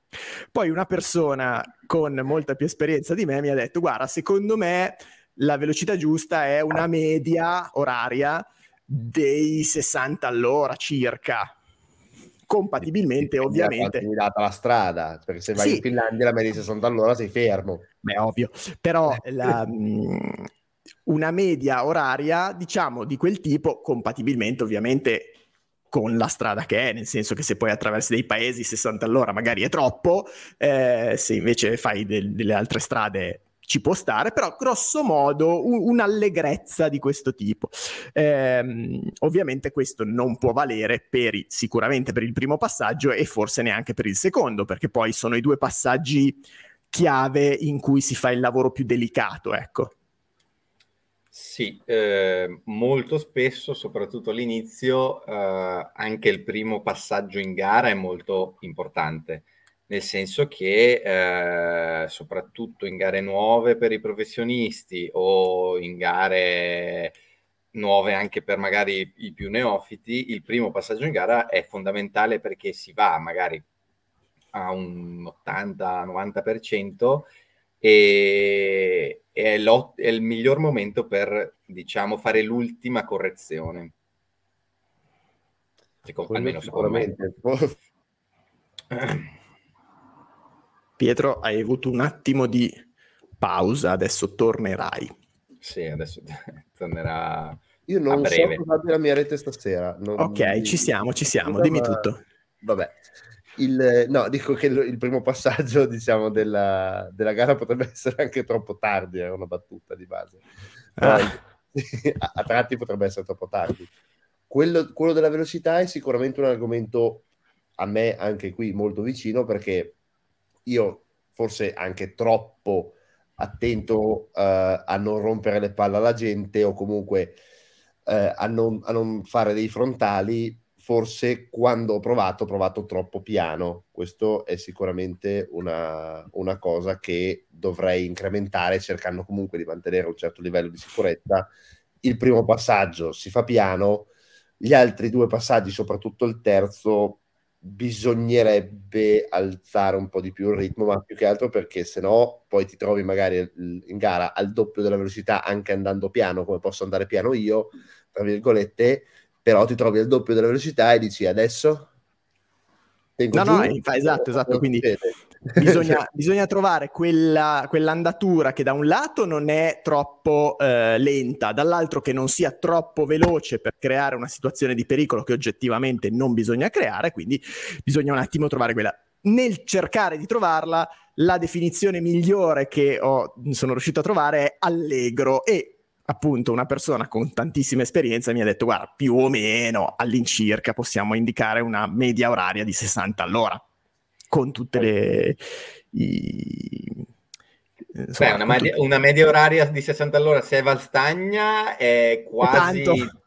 Poi una persona con molta più esperienza di me mi ha detto, guarda, secondo me la velocità giusta è una media oraria dei 60 all'ora circa compatibilmente sì, ovviamente. Mi data la strada, perché se vai sì. in Finlandia la media di 60 all'ora sei fermo. Beh, ovvio, però la, mm, una media oraria, diciamo, di quel tipo, compatibilmente ovviamente con la strada che è, nel senso che se poi attraversi dei paesi 60 all'ora magari è troppo, eh, se invece fai del, delle altre strade ci può stare, però grosso modo un, un'allegrezza di questo tipo. Eh, ovviamente questo non può valere per i, sicuramente per il primo passaggio e forse neanche per il secondo, perché poi sono i due passaggi chiave in cui si fa il lavoro più delicato, ecco. Sì, eh, molto spesso, soprattutto all'inizio, eh, anche il primo passaggio in gara è molto importante nel senso che eh, soprattutto in gare nuove per i professionisti o in gare nuove anche per magari i più neofiti, il primo passaggio in gara è fondamentale perché si va magari a un 80-90% e è, è, il miglior momento per diciamo fare l'ultima correzione. Secondo, almeno me. Pietro, hai avuto un attimo di pausa, adesso tornerai. Sì, adesso tornerà. Io non so cosa abbia la mia rete stasera. Non... Ok, ci siamo, ci siamo, Scusa, dimmi ma... tutto. Vabbè. Il, no, dico che il, il primo passaggio, diciamo, della, della, gara potrebbe essere anche troppo tardi, è una battuta di base. Ah. a, a tratti potrebbe essere troppo tardi. quello, quello della velocità è sicuramente un argomento a me anche qui molto vicino perché io forse anche troppo attento uh, a non rompere le palle alla gente o comunque uh, a, non, a, non, fare dei frontali, forse quando ho provato ho provato troppo piano. Questo è sicuramente una, una cosa che dovrei incrementare cercando comunque di mantenere un certo livello di sicurezza. Il primo passaggio si fa piano, gli altri due passaggi, soprattutto il terzo, bisognerebbe alzare un po' di più il ritmo, ma più che altro perché se no poi ti trovi magari in gara al doppio della velocità anche andando piano, come posso andare piano io, tra virgolette, però ti trovi al doppio della velocità e dici adesso? No, giù, no, esatto, esatto, quindi bisogna, bisogna, trovare quella, quell'andatura che da un lato non è troppo eh, lenta, dall'altro che non sia troppo veloce per creare una situazione di pericolo che oggettivamente non bisogna creare, quindi bisogna un attimo trovare quella. Nel cercare di trovarla, la definizione migliore che ho, sono riuscito a trovare è allegro e appunto una persona con tantissima esperienza mi ha detto guarda più o meno all'incirca possiamo indicare una media oraria di 60 all'ora con tutte le... I, insomma, Beh, una, media, tutte... una, media, oraria di 60 all'ora se è Valstagna è quasi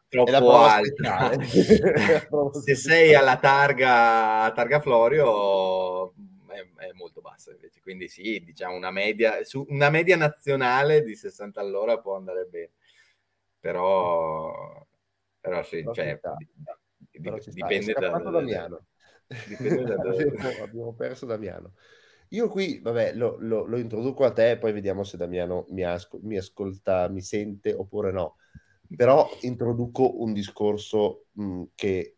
troppo alta. se sei alla targa, targa Florio è, è, molto bassa invece. Quindi sì, diciamo una media, su, una media nazionale di 60 all'ora può andare bene. Però, però sì, però cioè, dipende da... Damiano. Dipende da dove... abbiamo, perso Damiano. Io qui, vabbè, lo, lo, lo, introduco a te, poi vediamo se Damiano mi, asco- mi, ascolta, mi sente oppure no. Però introduco un discorso mh, che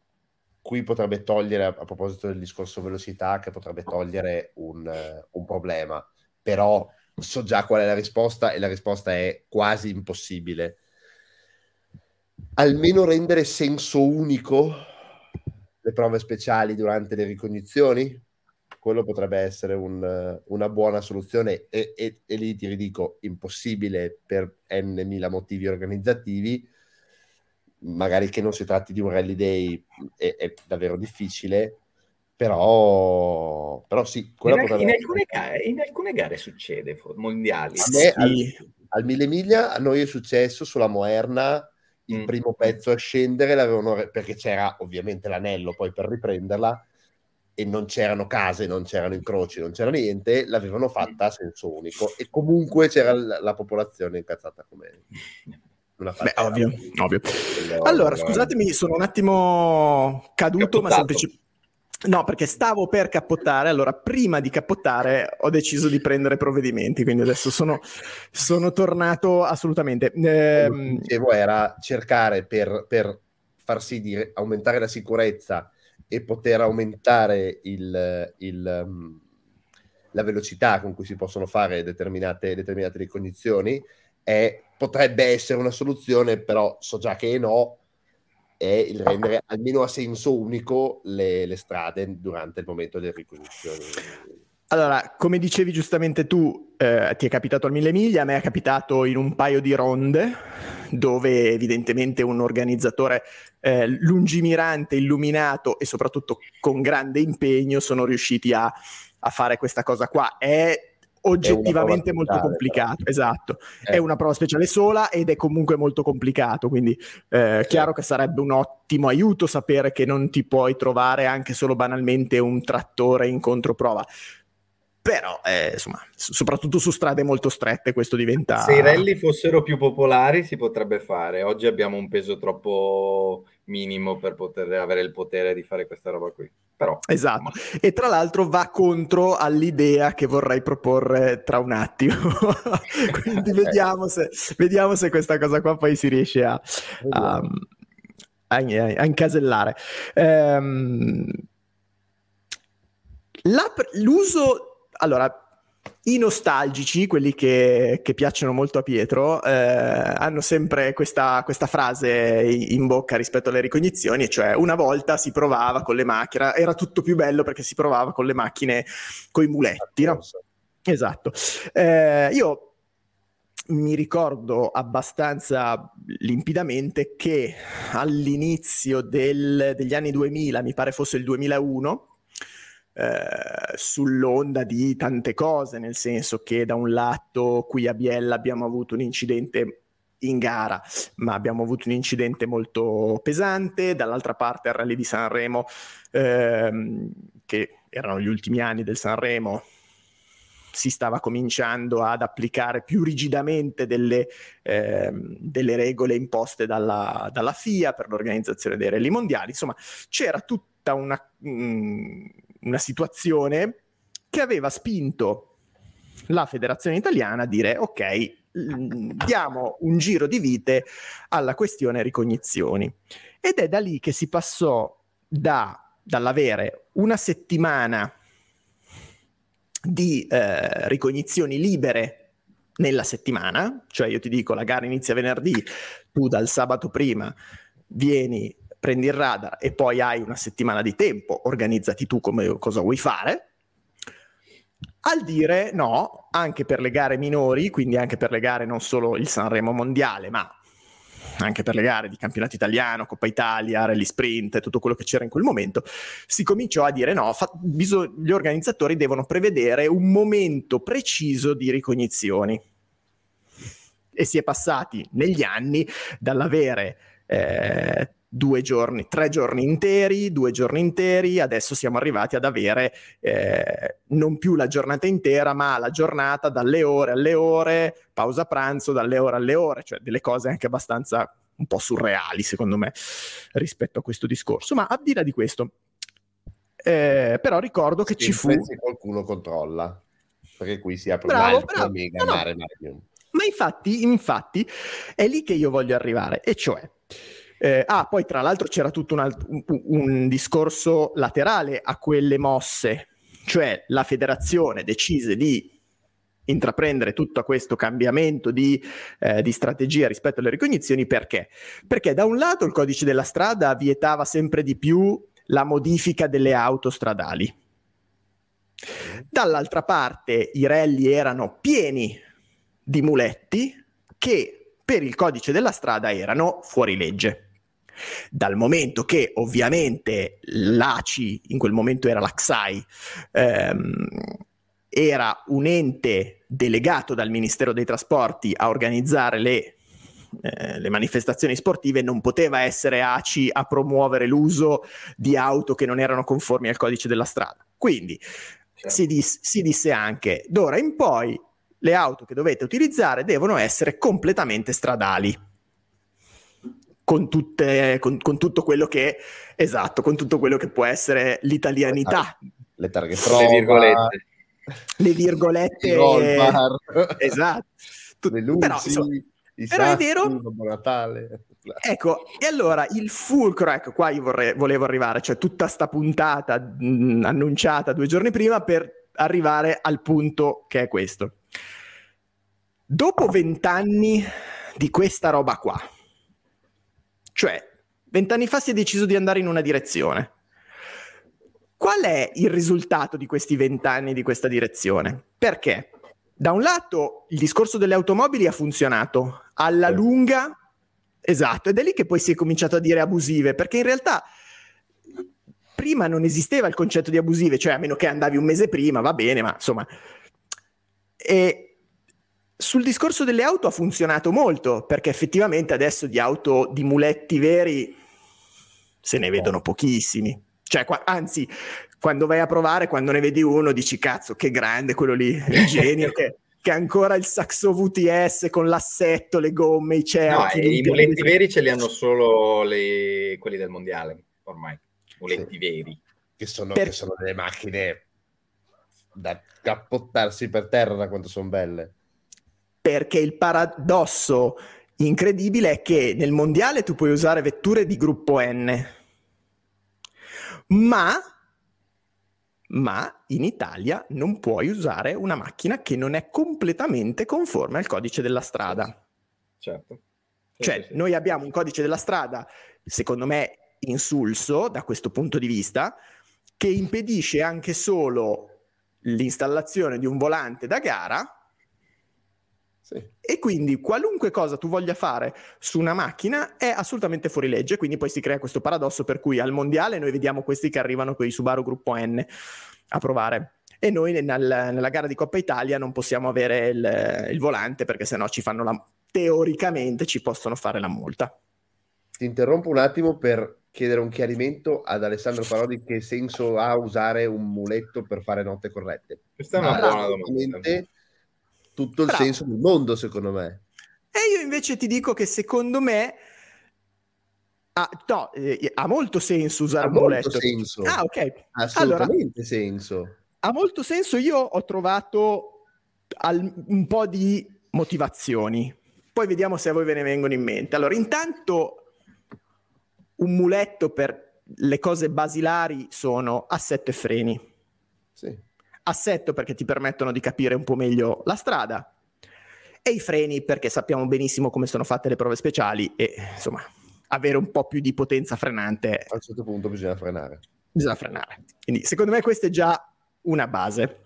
qui potrebbe togliere, a, a, proposito del discorso velocità, che potrebbe togliere un, uh, un problema. Però so già qual è la risposta e la risposta è quasi impossibile. Almeno rendere senso unico le prove speciali durante le ricognizioni, quello potrebbe essere un, una buona soluzione e, e, e, lì ti ridico, impossibile per n mila motivi organizzativi, magari che non si tratti di un rally day è, è davvero difficile, però, però sì, in, in, alcune gare, in, alcune gare, succede, mondiali. A me, sì. al, al mille miglia a noi è successo sulla Moerna il mm. primo pezzo a scendere l'avevano perché c'era ovviamente l'anello poi per riprenderla e non c'erano case, non c'erano incroci, non c'era niente, l'avevano fatta a senso unico e comunque c'era la, la popolazione incazzata come Beh, ovvio, ovvio. Allora, scusatemi, sono un attimo caduto, ma semplicemente No, perché stavo per cappottare, allora prima di cappottare ho deciso di prendere provvedimenti, quindi adesso sono, sono tornato assolutamente. Eh, dicevo era cercare per, per far sì di aumentare la sicurezza e poter aumentare il, il, um, la velocità con cui si possono fare determinate, determinate ricognizioni, è, potrebbe essere una soluzione, però so già che no, è il rendere almeno a senso unico le, le strade durante il momento delle ricognizioni. Allora, come dicevi giustamente tu, eh, ti è capitato al mille miglia, a me è capitato in un paio di ronde, dove evidentemente un organizzatore eh, lungimirante, illuminato e soprattutto con grande impegno sono riusciti a, a fare questa cosa qua. È oggettivamente molto complicato. Però. Esatto, eh. è una prova speciale sola ed è comunque molto complicato. Quindi, eh, sì. chiaro che sarebbe un ottimo aiuto sapere che non ti puoi trovare anche solo banalmente un trattore in controprova. Però, eh, insomma, soprattutto su strade molto strette, questo diventa. Se i rally fossero più popolari, si potrebbe fare. Oggi abbiamo un peso troppo minimo per poter avere il potere di fare questa roba qui. Però, esatto, ma... e tra l'altro va contro all'idea che vorrei proporre tra un attimo. Quindi vediamo se, vediamo se, questa cosa qua poi si riesce a, a, a, a incasellare. Um, la, l'uso, allora, i nostalgici, quelli che, che, piacciono molto a Pietro, eh, hanno sempre questa, questa, frase in bocca rispetto alle ricognizioni, cioè una volta si provava con le macchine, era tutto più bello perché si provava con le macchine, con i muletti, no? Esatto. Eh, io mi ricordo abbastanza limpidamente che all'inizio del, degli anni 2000, mi pare fosse il 2001, eh, sull'onda di tante cose, nel senso che da un lato qui a Biella abbiamo avuto un incidente in gara, ma abbiamo avuto un incidente molto pesante, dall'altra parte al Rally di Sanremo, ehm, che erano gli ultimi anni del Sanremo, si stava cominciando ad applicare più rigidamente delle, eh, delle regole imposte dalla, dalla, FIA per l'organizzazione dei rally mondiali. Insomma, c'era tutta una, mh, mm, una situazione che aveva spinto la federazione italiana a dire ok, mm, diamo un giro di vite alla questione ricognizioni. Ed è da lì che si passò da, dall'avere una settimana di eh, ricognizioni libere nella settimana, cioè io ti dico la gara inizia venerdì, tu dal sabato prima vieni, prendi il radar e poi hai una settimana di tempo, organizzati tu come cosa vuoi fare. Al dire no, anche per le gare minori, quindi anche per le gare non solo il Sanremo mondiale, ma anche per le gare di campionato italiano, Coppa Italia, Rally Sprint, tutto quello che c'era in quel momento, si cominciò a dire no, fa, bisog- gli organizzatori devono prevedere un momento preciso di ricognizioni. E si è passati negli anni dall'avere eh, due giorni, tre giorni interi, due giorni interi, adesso siamo arrivati ad avere eh, non più la giornata intera, ma la giornata dalle ore alle ore, pausa pranzo dalle ore alle ore, cioè delle cose anche abbastanza un po' surreali secondo me rispetto a questo discorso. Ma al di là di questo, eh, però ricordo che sì, ci fu... Se qualcuno controlla, perché qui si apre bravo, un bravo. mega no, mare, mare. Ma infatti, infatti, è lì che io voglio arrivare, e cioè eh, ah, poi tra l'altro c'era tutto un, alt- un, discorso laterale a quelle mosse, cioè la federazione decise di intraprendere tutto questo cambiamento di, eh, di, strategia rispetto alle ricognizioni perché? Perché da un lato il codice della strada vietava sempre di più la modifica delle auto stradali, dall'altra parte i rally erano pieni di muletti che per il codice della strada erano fuori legge. Dal momento che ovviamente l'ACI, in quel momento era l'AXAI, ehm, era un ente delegato dal Ministero dei Trasporti a organizzare le, eh, le manifestazioni sportive, non poteva essere ACI a promuovere l'uso di auto che non erano conformi al codice della strada. Quindi certo. si, dis- si disse anche, d'ora in poi le auto che dovete utilizzare devono essere completamente stradali con, tutte, con, con, tutto quello che esatto, con tutto quello che può essere l'italianità. Le targhe prova, le virgolette. Le virgolette. esatto. Le luci, però, insomma, però è vero. Natale. Ecco, e allora il fulcro, ecco qua io vorrei, volevo arrivare, cioè tutta sta puntata mh, annunciata due giorni prima per arrivare al punto che è questo. Dopo vent'anni di questa roba qua, cioè, vent'anni fa si è deciso di andare in una direzione. Qual è il risultato di questi vent'anni di questa direzione? Perché? Da un lato il discorso delle automobili ha funzionato, alla lunga, esatto, ed è lì che poi si è cominciato a dire abusive, perché in realtà prima non esisteva il concetto di abusive, cioè a meno che andavi un mese prima, va bene, ma insomma... E sul discorso delle auto ha funzionato molto, perché effettivamente adesso di auto di muletti veri se ne vedono pochissimi. Cioè, qua, anzi, quando vai a provare, quando ne vedi uno, dici cazzo, che grande quello lì, il genio che, che ha ancora il Saxo VTS con l'assetto, le gomme, i cerchi. No, i muletti veri ce li hanno solo le... quelli del mondiale, ormai, muletti sì. veri. Che sono, per... che sono delle macchine da cappottarsi per terra da quanto sono belle perché il paradosso incredibile è che nel mondiale tu puoi usare vetture di gruppo N, ma, ma in Italia non puoi usare una macchina che non è completamente conforme al codice della strada. Certo. Cioè, sì, sì. noi abbiamo un codice della strada, secondo me, insulso da questo punto di vista, che impedisce anche solo l'installazione di un volante da gara Sì. E quindi qualunque cosa tu voglia fare su una macchina è assolutamente fuori legge, quindi poi si crea questo paradosso per cui al mondiale noi vediamo questi che arrivano con i Subaru gruppo N a provare e noi nel, nella gara di Coppa Italia non possiamo avere il, il volante perché sennò ci fanno la teoricamente ci possono fare la multa. Ti interrompo un attimo per chiedere un chiarimento ad Alessandro Parodi che senso ha usare un muletto per fare notte corrette. Questa è una buona domanda tutto il Bravo. senso del mondo, secondo me. E io invece ti dico che secondo me ha, no, eh, ha molto senso usare ha un molto senso. Ah, ok. Assolutamente allora, senso. Ha molto senso. Io ho trovato al, un po' di motivazioni. Poi vediamo se a voi ve ne vengono in mente. Allora, intanto un muletto per le cose basilari sono assetto e freni. Sì assetto perché ti permettono di capire un po' meglio la strada e i freni perché sappiamo benissimo come sono fatte le prove speciali e insomma avere un po' più di potenza frenante. A un certo punto bisogna frenare. Bisogna frenare. Quindi secondo me questa è già una base.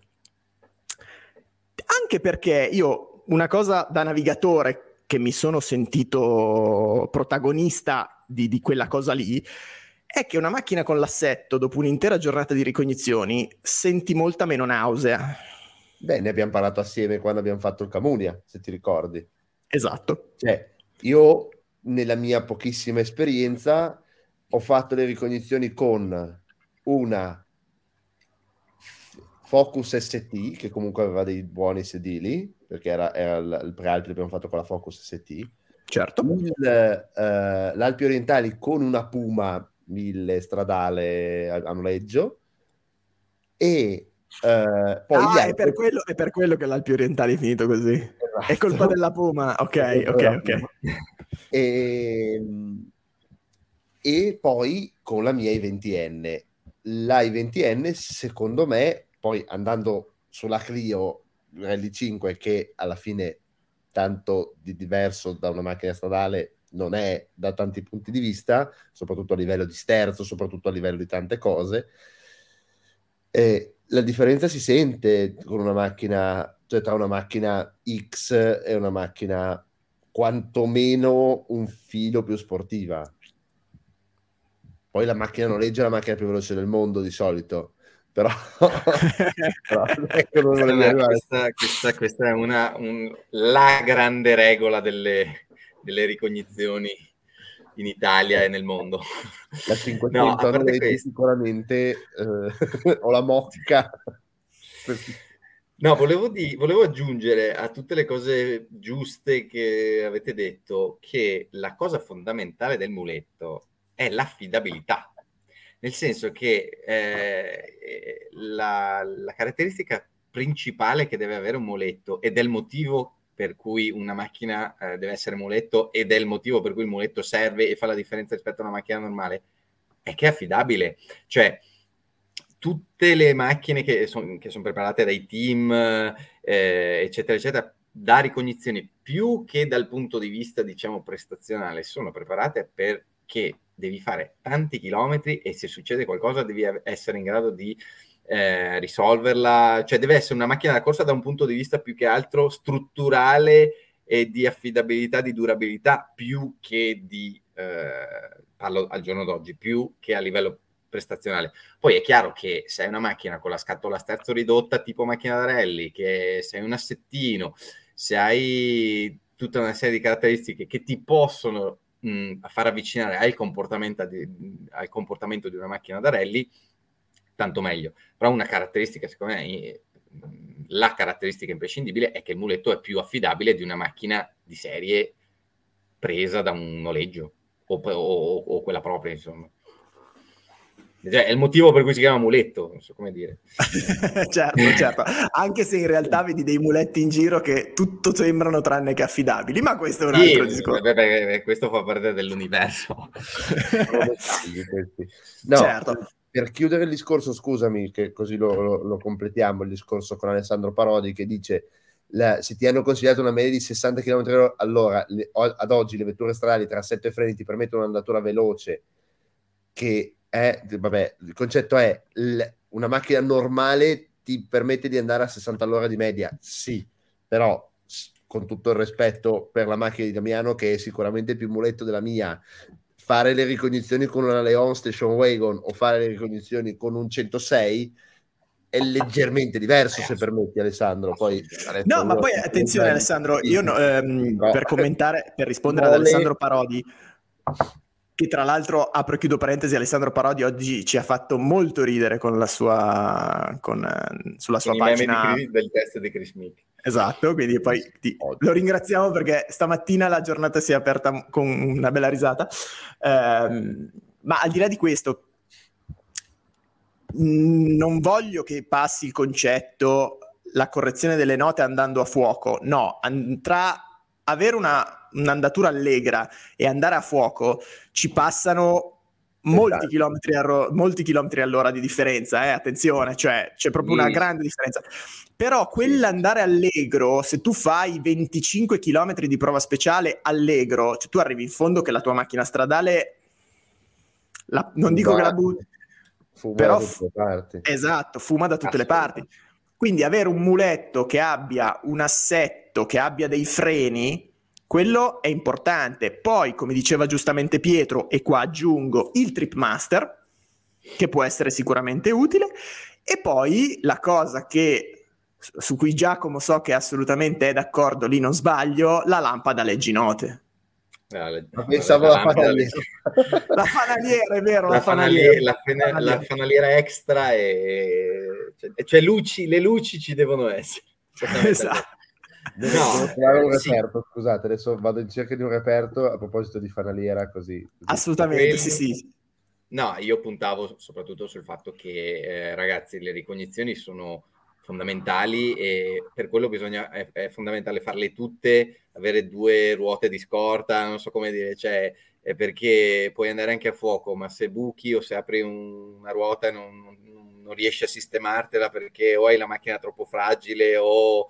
Anche perché io una cosa da navigatore che mi sono sentito protagonista di, di quella cosa lì è che una macchina con l'assetto, dopo un'intera giornata di ricognizioni, senti molta meno nausea. Beh, ne abbiamo parlato assieme quando abbiamo fatto il Camunia, se ti ricordi. Esatto. Cioè, io nella mia pochissima esperienza ho fatto le ricognizioni con una Focus ST, che comunque aveva dei buoni sedili, perché era, era il, il pre-alpi l'abbiamo fatto con la Focus ST. Certo. Il, uh, L'Alpi Orientali con una Puma 1000 stradale a, a noleggio. E uh, poi ah, altri... è, per quello, è, per quello, che l'Alpi Orientale è finito così. Esatto. è colpa della Puma. Ok ok ok. E, ehm, e poi con la mia I20N la I20N secondo me poi andando sulla Clio Rally 5 che alla fine tanto di diverso da una macchina stradale non è da tanti punti di vista, soprattutto a livello di sterzo, soprattutto a livello di tante cose. E la differenza si sente con una macchina, cioè tra una macchina X e una macchina quantomeno un filo più sportiva. Poi la macchina noleggia è la macchina più veloce del mondo di solito, però, però ecco questa, questa, questa, è una, un, la grande regola delle, delle ricognizioni in Italia e nel mondo. La 500 no, sicuramente eh, ho la mocca. No, volevo, di, volevo, aggiungere a tutte le cose giuste che avete detto che la cosa fondamentale del muletto è l'affidabilità. Nel senso che eh, la, la caratteristica principale che deve avere un muletto ed è il motivo per cui una macchina eh, deve essere muletto ed è il motivo per cui il muletto serve e fa la differenza rispetto a una macchina normale, è che è affidabile. Cioè, tutte le macchine che sono son preparate dai team, eh, eccetera, eccetera, da ricognizioni, più che dal punto di vista, diciamo, prestazionale, sono preparate perché devi fare tanti chilometri e se succede qualcosa devi essere in grado di eh, risolverla, cioè deve essere una macchina da corsa da un punto di vista più che altro strutturale e di affidabilità, di durabilità, più che di, eh, parlo al giorno d'oggi, più che a livello prestazionale. Poi è chiaro che se hai una macchina con la scatola sterzo ridotta tipo macchina da rally, che se hai un assettino, se hai tutta una serie di caratteristiche che ti possono mh, far avvicinare al comportamento di, al comportamento di una macchina da rally, tanto meglio. Però una caratteristica, secondo me, la caratteristica imprescindibile è che il muletto è più affidabile di una macchina di serie presa da un noleggio o, o, o quella propria, insomma. È il motivo per cui si chiama muletto, non so come dire. certo, certo. Anche se in realtà vedi dei muletti in giro che tutto sembrano tranne che affidabili, ma questo è un altro sì, discorso. Beh, beh, questo fa parte dell'universo. no, certo per chiudere il discorso, scusami, che così lo, lo, lo, completiamo il discorso con Alessandro Parodi che dice la, se ti hanno consigliato una media di 60 km all'ora, le, ad oggi le vetture stradali tra 7 freni ti permettono un'andatura veloce che è, vabbè, il concetto è l, una macchina normale ti permette di andare a 60 all'ora di media, sì, però con tutto il rispetto per la macchina di Damiano, che è sicuramente più muletto della mia, fare le ricognizioni con una Leon Station Wagon o fare le ricognizioni con un 106 è leggermente diverso se permetti Alessandro poi no ma poi attenzione Alessandro io no, ehm, no. per commentare per rispondere Vole... ad Alessandro Parodi che tra l'altro apro e chiudo parentesi Alessandro Parodi oggi ci ha fatto molto ridere con la sua con, sulla sua con pagina Chris, del test di Chris Mick esatto quindi poi ti, lo ringraziamo perché stamattina la giornata si è aperta con una bella risata ehm, ma al di là di questo non voglio che passi il concetto la correzione delle note andando a fuoco, no, tra avere una, un'andatura allegra e andare a fuoco ci passano molti, esatto. chilometri, ro- molti chilometri all'ora di differenza, eh? attenzione, cioè c'è proprio sì. una grande differenza. Però quell'andare allegro, se tu fai 25 km di prova speciale allegro, cioè tu arrivi in fondo che la tua macchina stradale, la, non dico che la butti, Fuma però, da tutte le parti. Esatto, fuma da tutte le parti. Quindi avere un muletto che abbia un assetto, che abbia dei freni, quello è importante. Poi, come diceva giustamente Pietro, e qua aggiungo il Trip Master, che può essere sicuramente utile. E poi la cosa che su cui Giacomo so che assolutamente è d'accordo, lì non sbaglio, la lampada leggi note. Eh, pensavo la, la fanaliera. la fanaliera, è vero, la, la fanaliera. La, fanaliera. la, fanaliera extra e... Cioè, cioè, luci, le luci ci devono essere. Esatto. No, trovare un reperto, sì. scusate, adesso vado in cerca di un reperto a proposito di fanaliera così. Assolutamente, Quello... sì, sì. No, io puntavo soprattutto sul fatto che, eh, ragazzi, le ricognizioni sono fondamentali e per quello bisogna, è, è, fondamentale farle tutte, avere due ruote di scorta, non so come dire, cioè, perché puoi andare anche a fuoco, ma se buchi o se apri un, una ruota e non, non, non, riesci a sistemartela perché o hai la macchina troppo fragile o,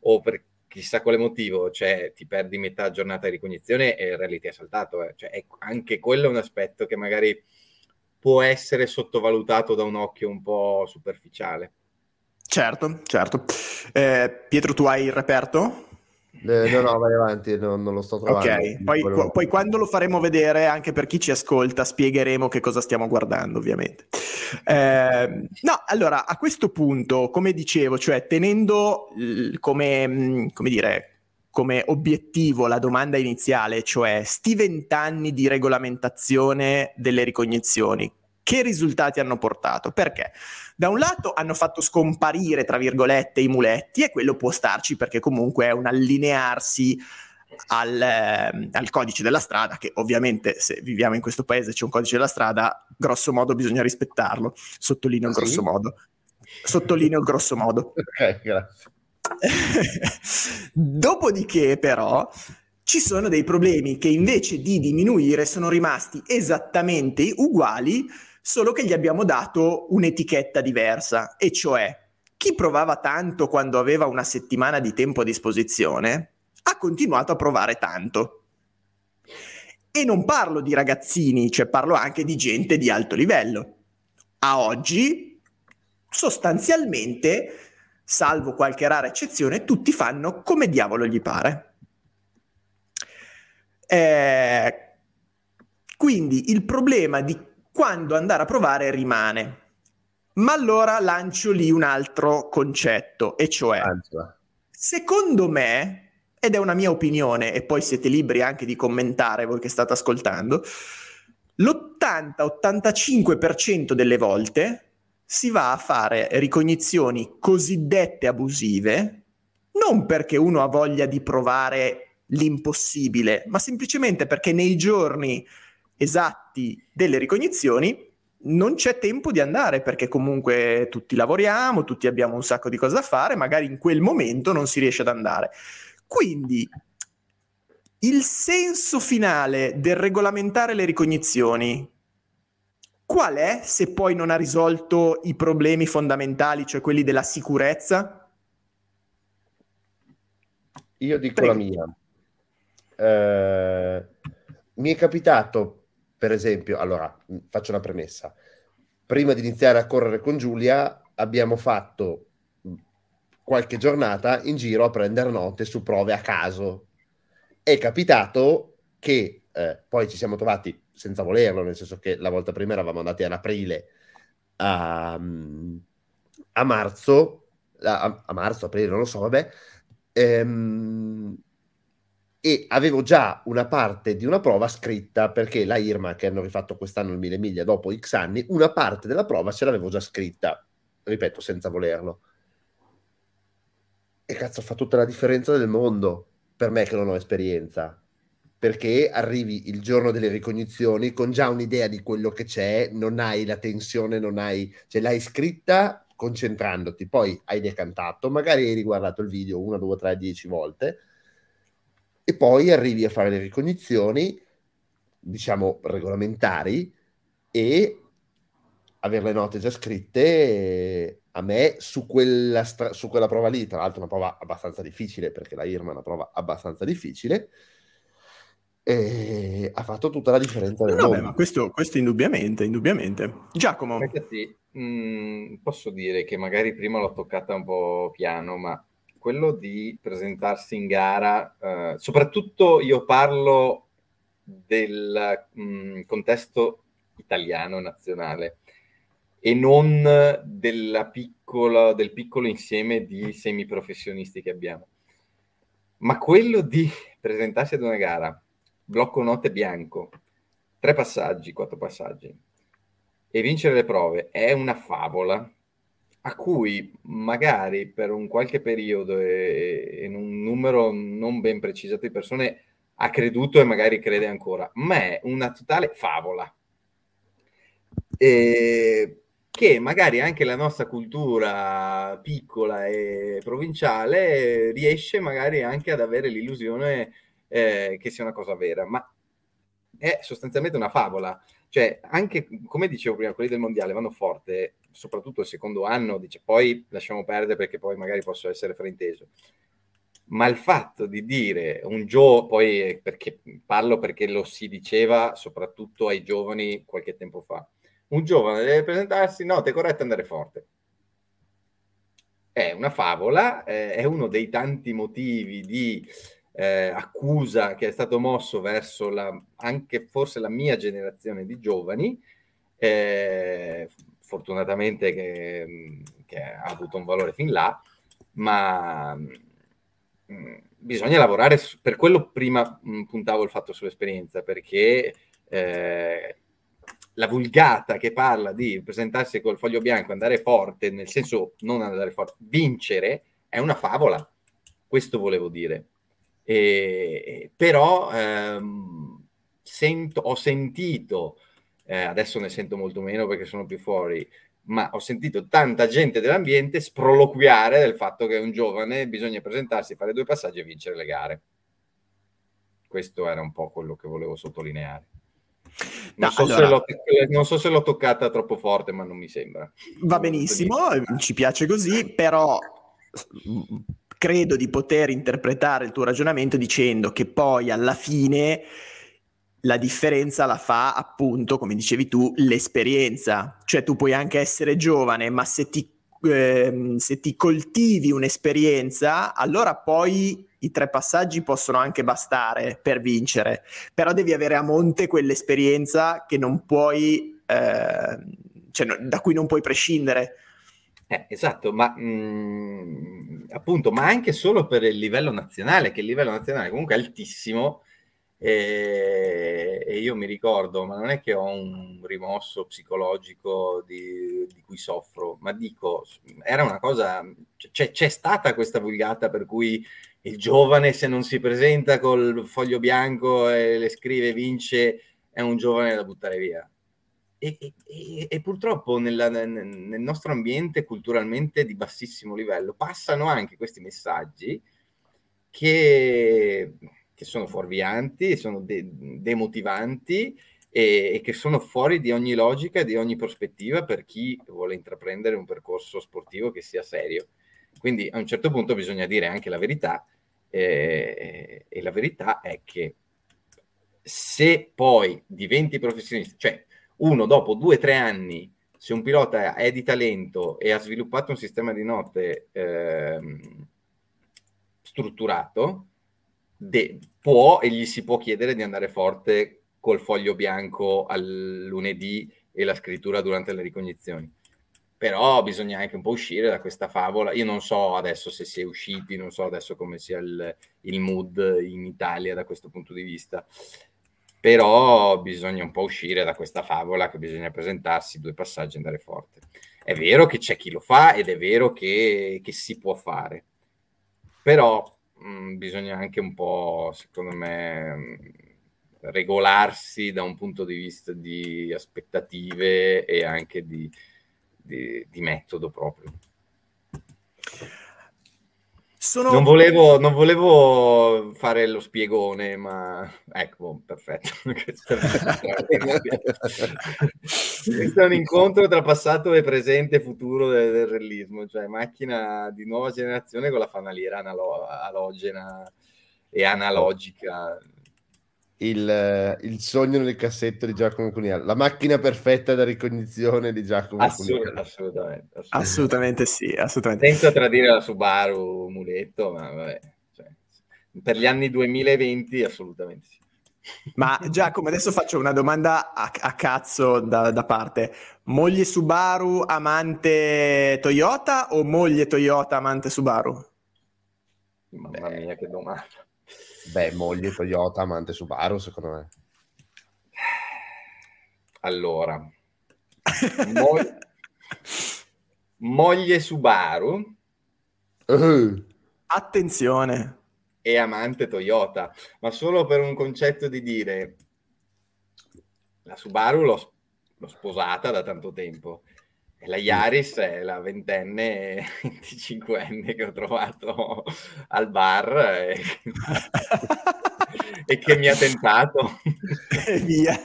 o per chissà quale motivo, cioè ti perdi metà giornata di ricognizione e in realtà è saltato. Eh. Cioè, è, anche quello è un aspetto che magari può essere sottovalutato da un occhio un po' superficiale. Certo, certo. Eh, Pietro, tu hai il reperto? Eh, no, no, vai avanti, no, non lo sto trovando. Ok, poi, qu- poi, quando lo faremo vedere, anche per chi ci ascolta, spiegheremo che cosa stiamo guardando, ovviamente. Eh, no, allora, a questo punto, come dicevo, cioè tenendo come, come dire, come obiettivo la domanda iniziale, cioè sti vent'anni di regolamentazione delle ricognizioni, che risultati hanno portato? Perché da un lato hanno fatto scomparire, tra virgolette, i muletti e quello può starci perché comunque è un allinearsi al, eh, al, codice della strada, che ovviamente se viviamo in questo paese c'è un codice della strada, grosso modo bisogna rispettarlo, sottolineo il sì. grosso modo. Sottolineo il grosso modo. Ok, grazie. Dopodiché però ci sono dei problemi che invece di diminuire sono rimasti esattamente uguali solo che gli abbiamo dato un'etichetta diversa, e cioè chi provava tanto quando aveva una settimana di tempo a disposizione ha continuato a provare tanto. E non parlo di ragazzini, cioè parlo anche di gente di alto livello. A oggi, sostanzialmente, salvo qualche rara eccezione, tutti fanno come diavolo gli pare. Eh, quindi il problema di quando andare a provare rimane. Ma allora lancio lì un altro concetto, e cioè, secondo me, ed è una mia opinione, e poi siete liberi anche di commentare voi che state ascoltando, l'80-85% delle volte si va a fare ricognizioni cosiddette abusive, non perché uno ha voglia di provare l'impossibile, ma semplicemente perché nei giorni esatti delle ricognizioni, non c'è tempo di andare perché comunque tutti lavoriamo, tutti abbiamo un sacco di cose da fare, magari in quel momento non si riesce ad andare. Quindi il senso finale del regolamentare le ricognizioni qual è se poi non ha risolto i problemi fondamentali, cioè quelli della sicurezza? Io dico Prego. la mia. Eh, mi è capitato per esempio, allora faccio una premessa. Prima di iniziare a correre con Giulia abbiamo fatto qualche giornata in giro a prendere note su prove a caso. È capitato che eh, poi ci siamo trovati senza volerlo, nel senso che la volta prima eravamo andati ad aprile a, a marzo, a, a, marzo, aprile, non lo so, vabbè, ehm, e avevo già una parte di una prova scritta perché la Irma, che hanno rifatto quest'anno il mille miglia dopo X anni, una parte della prova ce l'avevo già scritta, ripeto, senza volerlo. E cazzo, fa tutta la differenza del mondo per me che non ho esperienza perché arrivi il giorno delle ricognizioni con già un'idea di quello che c'è, non hai la tensione, non hai, cioè l'hai scritta concentrandoti, poi hai decantato, magari hai riguardato il video una, due, tre, dieci volte e poi arrivi a fare le ricognizioni, diciamo, regolamentari e avere le note già scritte a me su quella, stra- su quella prova lì, tra l'altro una prova abbastanza difficile perché la IRMA è una prova abbastanza difficile, e ha fatto tutta la differenza del no, mondo. ma questo, questo, indubbiamente, indubbiamente. Giacomo. Ragazzi, mh, mm, posso dire che magari prima l'ho toccata un po' piano, ma quello di presentarsi in gara, eh, soprattutto io parlo del mh, mm, contesto italiano nazionale e non piccola, del piccolo insieme di semiprofessionisti che abbiamo. Ma quello di presentarsi ad una gara blocco note bianco, tre passaggi, quattro passaggi, e vincere le prove è una favola a cui magari per un qualche periodo e in un numero non ben precisato di persone ha creduto e magari crede ancora, ma è una totale favola. E che magari anche la nostra cultura piccola e provinciale riesce magari anche ad avere l'illusione eh, che sia una cosa vera, ma è sostanzialmente una favola. Cioè, anche come dicevo prima, quelli del mondiale vanno forte, soprattutto il secondo anno, dice poi lasciamo perdere perché poi magari posso essere frainteso. Ma il fatto di dire un gioco, poi perché parlo perché lo si diceva soprattutto ai giovani qualche tempo fa, un giovane deve presentarsi, no, te è corretto andare forte. È una favola, eh, è uno dei tanti motivi di eh, accusa che è stato mosso verso la, anche forse la mia generazione di giovani, eh, fortunatamente che, che, ha avuto un valore fin là, ma mh, mm, bisogna lavorare, su, per quello prima mh, mm, puntavo il fatto sull'esperienza, perché eh, la vulgata che parla di presentarsi col foglio bianco, andare forte, nel senso non andare forte, vincere, è una favola. Questo volevo dire. E, però ehm, sento, ho sentito, eh, adesso ne sento molto meno perché sono più fuori, ma ho sentito tanta gente dell'ambiente sproloquiare del fatto che un giovane bisogna presentarsi, fare due passaggi e vincere le gare. Questo era un po' quello che volevo sottolineare. Non, no, so allora... non, so se l'ho toccata troppo forte, ma non mi sembra. Va benissimo, ci piace così, però credo di poter interpretare il tuo ragionamento dicendo che poi alla fine la differenza la fa appunto, come dicevi tu, l'esperienza. Cioè tu puoi anche essere giovane, ma se ti, eh, se ti coltivi un'esperienza, allora poi i tre passaggi possono anche bastare per vincere, però devi avere a monte quell'esperienza che non puoi, eh, cioè, da cui non puoi prescindere. Eh, esatto, ma mh, mm, appunto, ma anche solo per il livello nazionale, che il livello nazionale comunque è altissimo. E, e io mi ricordo, ma non è che ho un rimosso psicologico di, di cui soffro, ma dico, era una cosa, c'è, c'è stata questa vulgata per cui il giovane se non si presenta col foglio bianco e le scrive vince, è un giovane da buttare via. E, e, e purtroppo nella, nel nostro ambiente culturalmente di bassissimo livello passano anche questi messaggi che, che sono fuorvianti, sono de, demotivanti e, e, che sono fuori di ogni logica, di ogni prospettiva per chi vuole intraprendere un percorso sportivo che sia serio. Quindi a un certo punto bisogna dire anche la verità eh, e la verità è che se poi diventi professionista, cioè uno dopo due o tre anni se un pilota è di talento e ha sviluppato un sistema di note eh, strutturato, de- può e gli si può chiedere di andare forte col foglio bianco al lunedì e la scrittura durante le ricognizioni. Però bisogna anche un po' uscire da questa favola. Io non so adesso se si è usciti, non so adesso come sia il, il mood in Italia da questo punto di vista però bisogna un po' uscire da questa favola che bisogna presentarsi due passaggi e andare forte. È vero che c'è chi lo fa ed è vero che, che si può fare, però mh, mm, bisogna anche un po', secondo me, mh, mm, regolarsi da un punto di vista di aspettative e anche di, di, di metodo proprio. Sono... Non, volevo, non, volevo, fare lo spiegone, ma ecco, perfetto. Questo è un incontro tra passato e presente e futuro del, del realismo, cioè macchina di nuova generazione con la fanaliera analo- alogena e analogica il, il, sogno nel cassetto di Giacomo Cuniale, la macchina perfetta da ricognizione di Giacomo Assolut- Cuniale. Assolutamente, assolutamente. assolutamente sì, assolutamente. Senza tradire la Subaru muletto, ma vabbè, cioè, per gli anni 2020 assolutamente sì. Ma Giacomo, adesso faccio una domanda a, a cazzo da, da, parte. Moglie Subaru amante Toyota o moglie Toyota amante Subaru? Mamma mia, che domanda. Beh, moglie Toyota, amante Subaru, secondo me. Allora, mo- moglie Subaru. Uh. Attenzione. E amante Toyota, ma solo per un concetto di dire la Subaru l'ho, l'ho sposata da tanto tempo la Yaris è la ventenne 25enne che ho trovato al bar e, e che mi ha tentato. e via.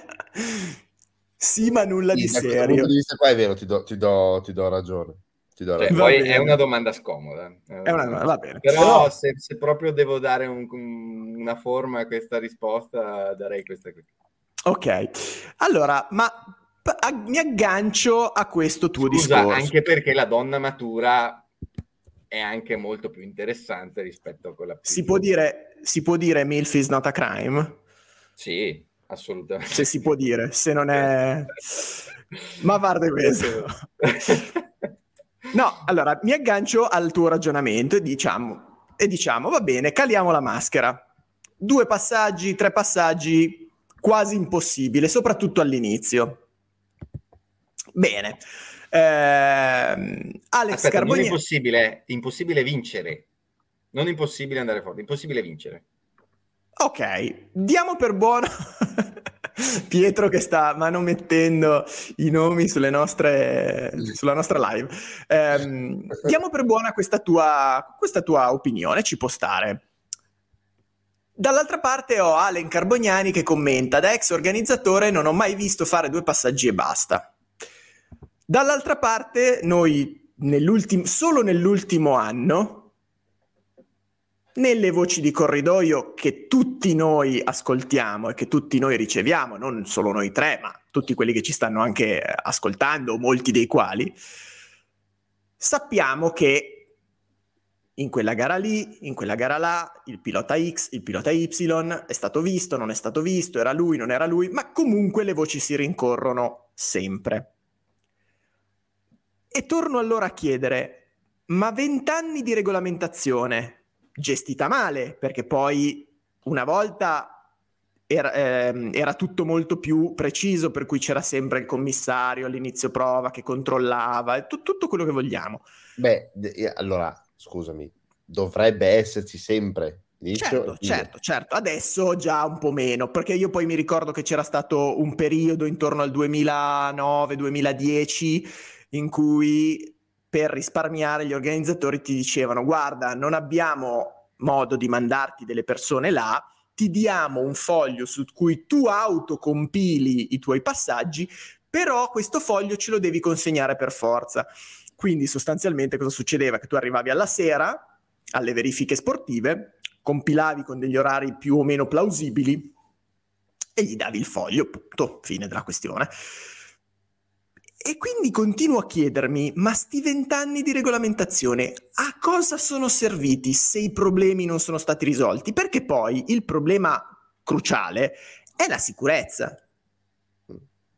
Sì, ma nulla sì, di serio. Di qua è vero, ti do, ti do, ti do ragione. Ti do cioè. Poi è una domanda scomoda. È una domanda, va bene. Però, Però... Se, se, proprio devo dare un, una forma a questa risposta, darei questa qui. Ok, allora, ma mi aggancio a questo tuo Scusa, discorso. Anche perché la donna matura è anche molto più interessante rispetto a quella si può dire si può dire MILF is not a crime? Sì, assolutamente. Se si può dire, se non è... Ma a parte questo. no, allora, mi aggancio al tuo ragionamento e diciamo, e diciamo, va bene, caliamo la maschera. Due passaggi, tre passaggi, quasi impossibile, soprattutto all'inizio. Bene. Eh, Alex Aspetta, Carbonieri... Non è impossibile, impossibile vincere. Non impossibile andare forte, impossibile vincere. Ok, diamo per buono Pietro che sta manomettendo i nomi nostre, sulla nostra live. Eh, diamo per buona questa tua, questa tua opinione, ci può stare. Dall'altra parte ho Alen Carbognani che commenta, da ex organizzatore non ho mai visto fare due passaggi e basta. Dall'altra parte, noi nell'ultim- solo nell'ultimo anno, nelle voci di corridoio che tutti noi ascoltiamo e che tutti noi riceviamo, non solo noi tre, ma tutti quelli che ci stanno anche ascoltando, molti dei quali, sappiamo che in quella gara lì, in quella gara là, il pilota X, il pilota Y è stato visto, non è stato visto, era lui, non era lui, ma comunque le voci si rincorrono sempre. E torno allora a chiedere, ma vent'anni di regolamentazione, gestita male, perché poi una volta era, eh, era, tutto molto più preciso, per cui c'era sempre il commissario all'inizio prova che controllava, t- tutto quello che vogliamo. Beh, allora, scusami, dovrebbe esserci sempre. Certo, certo, certo. Adesso già un po' meno, perché io poi mi ricordo che c'era stato un periodo intorno al 2009-2010 in cui per risparmiare gli organizzatori ti dicevano guarda non abbiamo modo di mandarti delle persone là, ti diamo un foglio su cui tu autocompili i tuoi passaggi, però questo foglio ce lo devi consegnare per forza. Quindi sostanzialmente cosa succedeva? Che tu arrivavi alla sera alle verifiche sportive, compilavi con degli orari più o meno plausibili e gli davi il foglio, punto, fine della questione E quindi continuo a chiedermi, ma sti vent'anni di regolamentazione a cosa sono serviti se i problemi non sono stati risolti? Perché poi il problema cruciale è la sicurezza.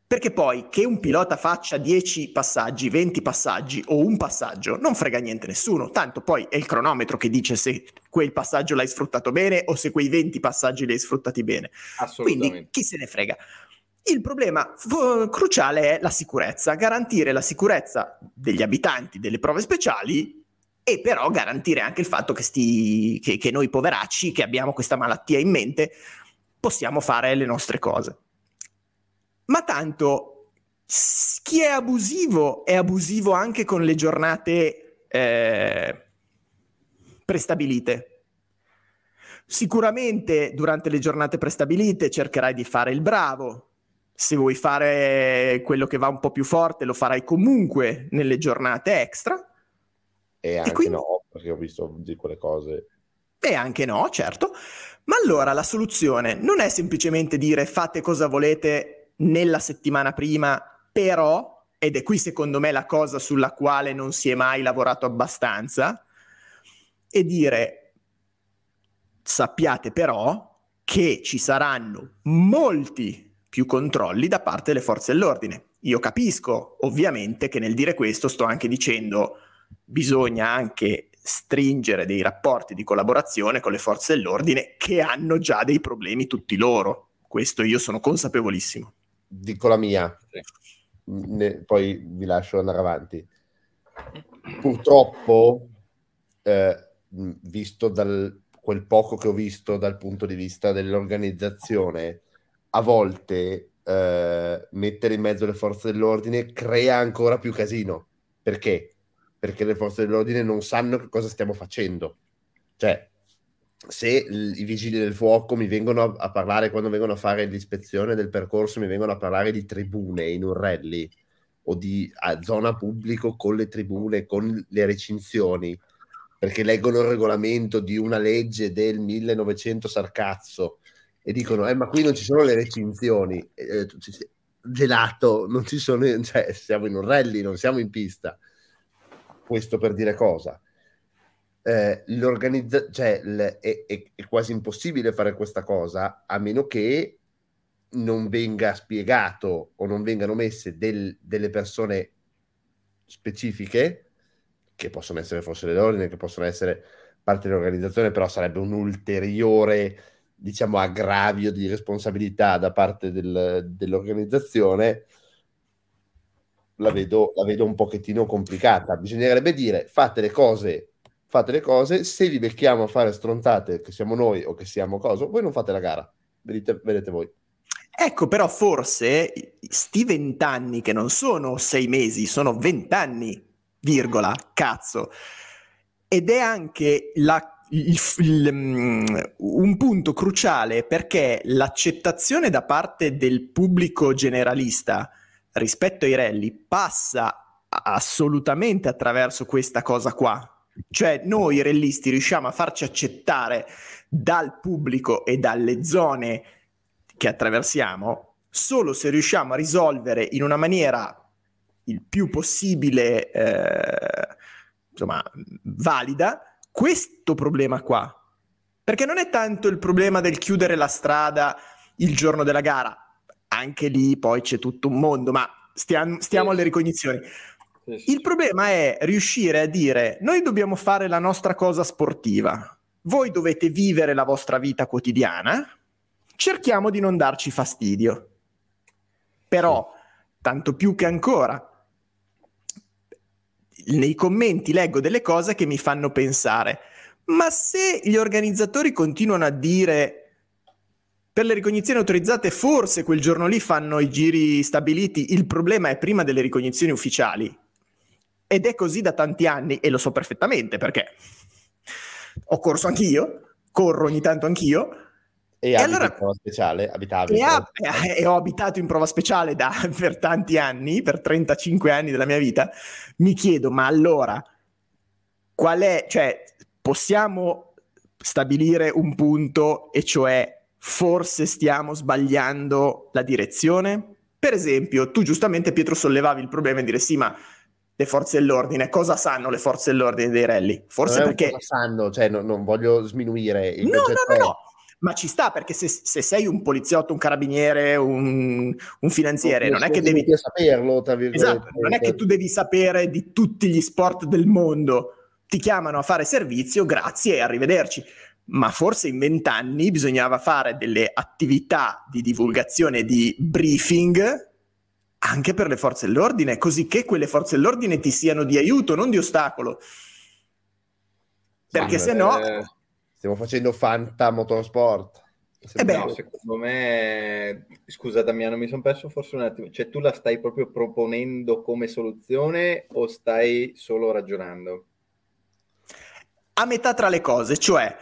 Perché poi che un pilota faccia 10 passaggi, 20 passaggi o un passaggio non frega niente nessuno, tanto poi è il cronometro che dice se quel passaggio l'hai sfruttato bene o se quei 20 passaggi li hai sfruttati bene. Quindi chi se ne frega. Il problema f- cruciale è la sicurezza, garantire la sicurezza degli abitanti delle prove speciali e però garantire anche il fatto che, sti, che, che noi poveracci che abbiamo questa malattia in mente possiamo fare le nostre cose. Ma tanto chi è abusivo è abusivo anche con le giornate eh, prestabilite. Sicuramente durante le giornate prestabilite cercherai di fare il bravo, se vuoi fare quello che va un po' più forte, lo farai comunque nelle giornate extra. E anche e quindi... no, perché ho visto di quelle cose. E anche no, certo. Ma allora la soluzione non è semplicemente dire fate cosa volete nella settimana prima, però, ed è qui secondo me la cosa sulla quale non si è mai lavorato abbastanza, e dire sappiate però che ci saranno molti più controlli da parte delle forze dell'ordine. Io capisco ovviamente che nel dire questo sto anche dicendo bisogna anche stringere dei rapporti di collaborazione con le forze dell'ordine che hanno già dei problemi tutti loro. Questo io sono consapevolissimo. Dico la mia, ne, poi vi lascio andare avanti. Purtroppo, eh, visto dal quel poco che ho visto dal punto di vista dell'organizzazione, a volte eh, mettere in mezzo le forze dell'ordine crea ancora più casino. Perché? Perché le forze dell'ordine non sanno che cosa stiamo facendo. Cioè, se i vigili del fuoco mi vengono a, parlare quando vengono a fare l'ispezione del percorso, mi vengono a parlare di tribune in un rally o di zona pubblico con le tribune, con le recinzioni, perché leggono il regolamento di una legge del 1900 sarcazzo e dicono, eh, ma qui non ci sono le recinzioni, eh, gelato, non ci sono, cioè, siamo in un rally, non siamo in pista. Questo per dire cosa. Eh, l'organizza- cioè, l- è, è, è, quasi impossibile fare questa cosa a meno che non venga spiegato o non vengano messe del, delle persone specifiche che possono essere forse dell'ordine, che possono essere parte dell'organizzazione, però sarebbe un ulteriore diciamo, aggravio di responsabilità da parte del, dell'organizzazione, la vedo, la vedo un pochettino complicata. Bisognerebbe dire fate le cose fate le cose, se vi becchiamo a fare stronzate, che siamo noi o che siamo cosa, voi non fate la gara, vedete, vedete voi. Ecco, però forse sti vent'anni che non sono sei mesi, sono vent'anni, virgola, cazzo. Ed è anche la il, il, um, un punto cruciale perché l'accettazione da parte del pubblico generalista rispetto ai rally passa assolutamente attraverso questa cosa qua. Cioè noi rellisti riusciamo a farci accettare dal pubblico e dalle zone che attraversiamo solo se riusciamo a risolvere in una maniera il più possibile eh, insomma valida questo problema qua. Perché non è tanto il problema del chiudere la strada il giorno della gara, anche lì poi c'è tutto un mondo, ma stiamo, stiamo alle ricognizioni. Il problema è riuscire a dire noi dobbiamo fare la nostra cosa sportiva, voi dovete vivere la vostra vita quotidiana, cerchiamo di non darci fastidio. Però, tanto più che ancora, nei commenti leggo delle cose che mi fanno pensare, ma se gli organizzatori continuano a dire per le ricognizioni autorizzate forse quel giorno lì fanno i giri stabiliti, il problema è prima delle ricognizioni ufficiali. Ed è così da tanti anni e lo so perfettamente perché ho corso anch'io, corro ogni tanto anch'io e, e allora, in prova speciale, abitavi. E, ha, e, ho abitato in prova speciale da, per tanti anni, per 35 anni della mia vita. Mi chiedo, ma allora, qual è, cioè, possiamo stabilire un punto e cioè forse stiamo sbagliando la direzione? Per esempio, tu giustamente Pietro sollevavi il problema di dire sì, ma le forze dell'ordine, cosa sanno le forze dell'ordine dei rally? Forse perché... Cosa sanno, cioè no, non voglio sminuire il no, no, no, no, ma ci sta perché se, se, sei un poliziotto, un carabiniere, un, un finanziere, non, è che devi saperlo. Esatto, non è che tu devi sapere di tutti gli sport del mondo. Ti chiamano a fare servizio, grazie e arrivederci. Ma forse in vent'anni bisognava fare delle attività di divulgazione di briefing anche per le forze dell'ordine, così che quelle forze dell'ordine ti siano di aiuto, non di ostacolo. Perché se no... Eh, stiamo facendo Fanta Motorsport. Se eh no, secondo me, scusa Damiano, mi sono perso forse un attimo, cioè tu la stai proprio proponendo come soluzione o stai solo ragionando? A metà tra le cose, cioè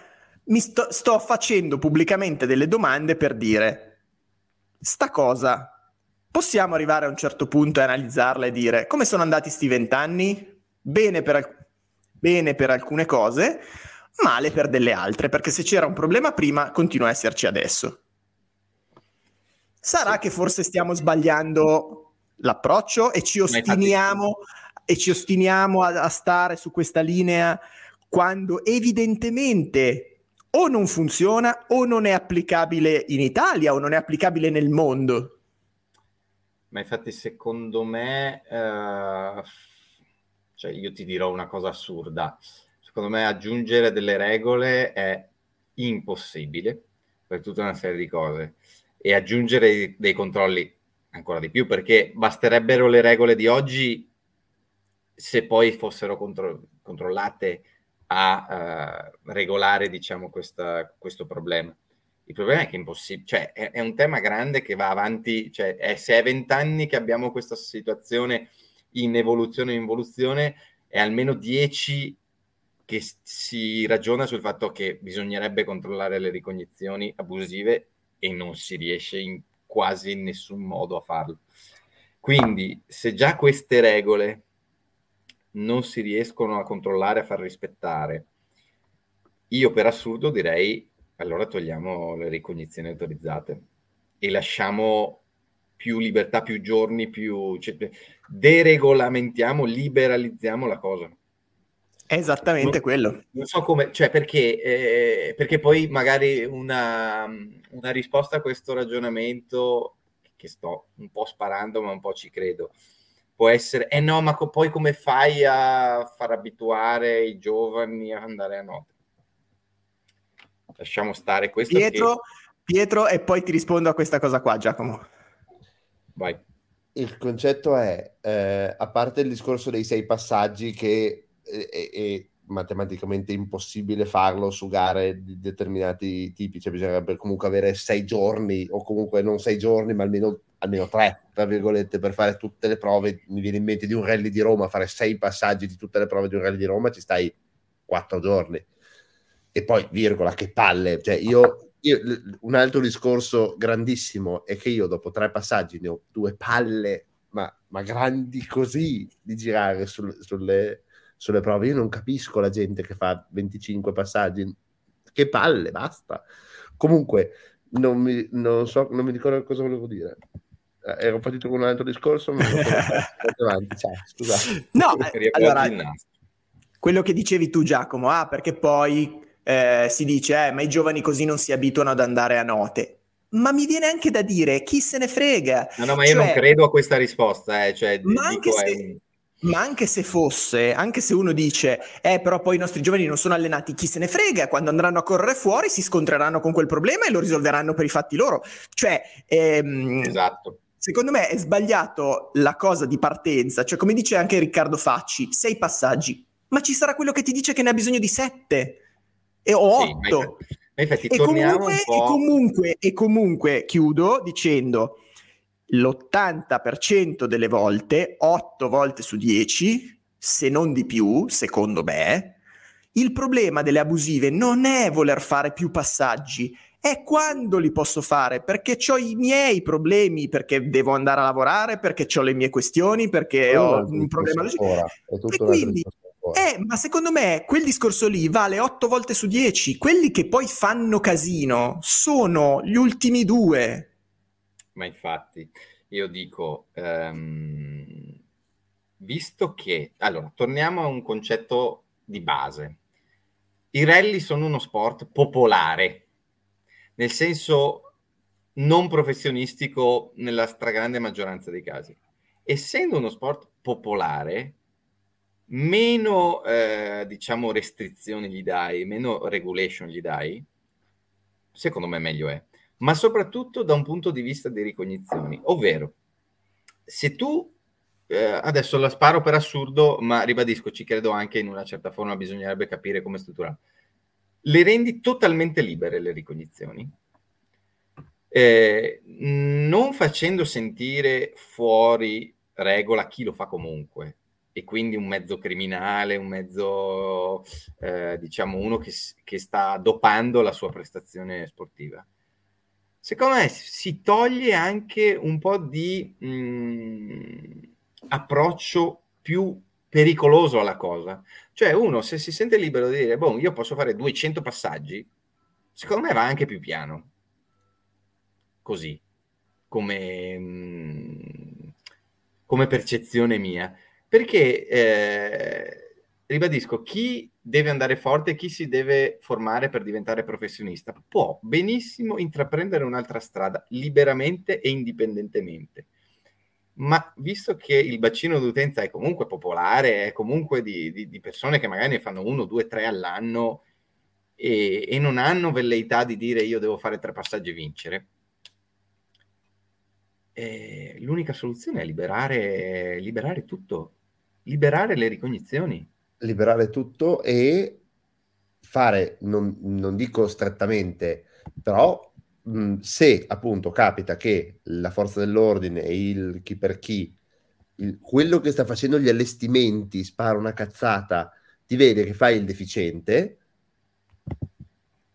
mi sto, sto facendo pubblicamente delle domande per dire, sta cosa possiamo arrivare a un certo punto e analizzarla e dire come sono andati sti vent'anni? Bene per, bene per alcune cose, male per delle altre, perché se c'era un problema prima, continua a esserci adesso. Sarà che forse stiamo sbagliando l'approccio e ci ostiniamo, e ci ostiniamo a, a stare su questa linea quando evidentemente o non funziona o non è applicabile in Italia o non è applicabile nel mondo. Ma infatti secondo me, eh, cioè io ti dirò una cosa assurda, secondo me aggiungere delle regole è impossibile per tutta una serie di cose e aggiungere dei controlli ancora di più perché basterebbero le regole di oggi se poi fossero contro- controllate a uh, regolare diciamo questa, questo problema. Il problema è che è impossibile, cioè è, è, un tema grande che va avanti, cioè è, se è vent'anni che abbiamo questa situazione in evoluzione e involuzione, è almeno dieci che si ragiona sul fatto che bisognerebbe controllare le ricognizioni abusive e non si riesce in quasi nessun modo a farlo. Quindi, se già queste regole non si riescono a controllare, a far rispettare, io per assurdo direi allora togliamo le ricognizioni autorizzate e lasciamo più libertà, più giorni, più cioè, deregolamentiamo, liberalizziamo la cosa. È esattamente non, quello. Non so come, cioè perché, eh, perché poi magari una, una risposta a questo ragionamento, che sto un po' sparando ma un po' ci credo, può essere, eh no, ma co- poi come fai a far abituare i giovani a andare a notte? lasciamo stare questo. Pietro, che... Pietro, e poi ti rispondo a questa cosa qua, Giacomo. Vai. Il concetto è, eh, a parte il discorso dei sei passaggi, che è, è, matematicamente impossibile farlo su gare di determinati tipi, cioè bisognerebbe comunque avere sei giorni, o comunque non sei giorni, ma almeno, almeno tre, tra virgolette, per fare tutte le prove. Mi viene in mente di un rally di Roma, fare sei passaggi di tutte le prove di un rally di Roma, ci stai quattro giorni e poi virgola, che palle, cioè io, io, un altro discorso grandissimo è che io dopo tre passaggi ne ho due palle, ma, ma grandi così, di girare sul, sulle, sulle prove, io non capisco la gente che fa 25 passaggi, che palle, basta. Comunque, non mi, non so, non mi ricordo cosa volevo dire eh, ero partito con un altro discorso, ma avanti, cioè, scusate. No, eh, allora, quello che dicevi tu Giacomo, ah, perché poi eh, si dice, eh, ma i giovani così non si abituano ad andare a note. Ma mi viene anche da dire, chi se ne frega? No, no, ma io cioè, non credo a questa risposta, eh. cioè, ma, anche se, un... ma anche se fosse, anche se uno dice, eh, però poi i nostri giovani non sono allenati, chi se ne frega? Quando andranno a correre fuori si scontreranno con quel problema e lo risolveranno per i fatti loro. Cioè, ehm, esatto. Secondo me è sbagliato la cosa di partenza, cioè come dice anche Riccardo Facci, sei passaggi, ma ci sarà quello che ti dice che ne ha bisogno di sette e ho sì, 8. Infatti, e, comunque, e, comunque, e comunque chiudo dicendo l'80% delle volte, 8 volte su 10, se non di più, secondo me, il problema delle abusive non è voler fare più passaggi, è quando li posso fare, perché ho i miei problemi, perché devo andare a lavorare, perché ho le mie questioni, perché ho un problema. E quindi eh, ma secondo me quel discorso lì vale 8 volte su 10. Quelli che poi fanno casino sono gli ultimi due. Ma infatti, io dico, um, visto che... Allora, torniamo a un concetto di base. I rally sono uno sport popolare, nel senso non professionistico nella stragrande maggioranza dei casi. Essendo uno sport popolare, meno eh, diciamo restrizioni gli dai, meno regulation gli dai, secondo me meglio è, ma soprattutto da un punto di vista di ricognizioni, ovvero se tu eh, adesso la sparo per assurdo, ma ribadisco, ci credo anche in una certa forma bisognerebbe capire come strutturare. Le rendi totalmente libere le ricognizioni, eh, non facendo sentire fuori regola chi lo fa comunque, e quindi un mezzo criminale, un mezzo, eh, diciamo, uno che, che, sta dopando la sua prestazione sportiva. Secondo me si toglie anche un po' di mh, mm, approccio più pericoloso alla cosa. Cioè uno se si sente libero di dire, boh, io posso fare 200 passaggi, secondo me va anche più piano. Così, come, mh, mm, come percezione mia perché eh, ribadisco, chi deve andare forte, chi si deve formare per diventare professionista, può benissimo intraprendere un'altra strada liberamente e indipendentemente. Ma visto che il bacino d'utenza è comunque popolare, è comunque di, di, di persone che magari ne fanno uno, due, tre all'anno e, e non hanno velleità di dire io devo fare tre passaggi e vincere, eh, l'unica soluzione è liberare, liberare tutto, liberare le ricognizioni. Liberare tutto e fare, non, non dico strettamente, però mh, se appunto capita che la forza dell'ordine e il chi per chi, il, quello che sta facendo gli allestimenti spara una cazzata, ti vede che fai il deficiente,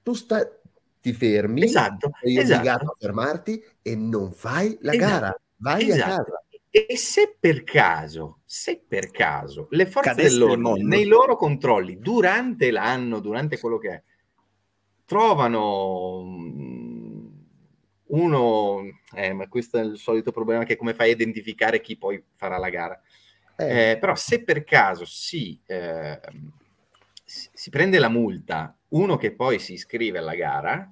tu stai ti fermi, esatto, sei esatto. obbligato a fermarti e non fai la esatto, gara, vai esatto. a casa. E se per caso, se per caso le forze Cadesse dell'ordine nei loro controlli durante l'anno, durante quello che è, trovano mm, uno, eh, ma questo è il solito problema che come fai a identificare chi poi farà la gara. Eh. Eh, però se per caso si, eh, si prende la multa uno che poi si iscrive alla gara,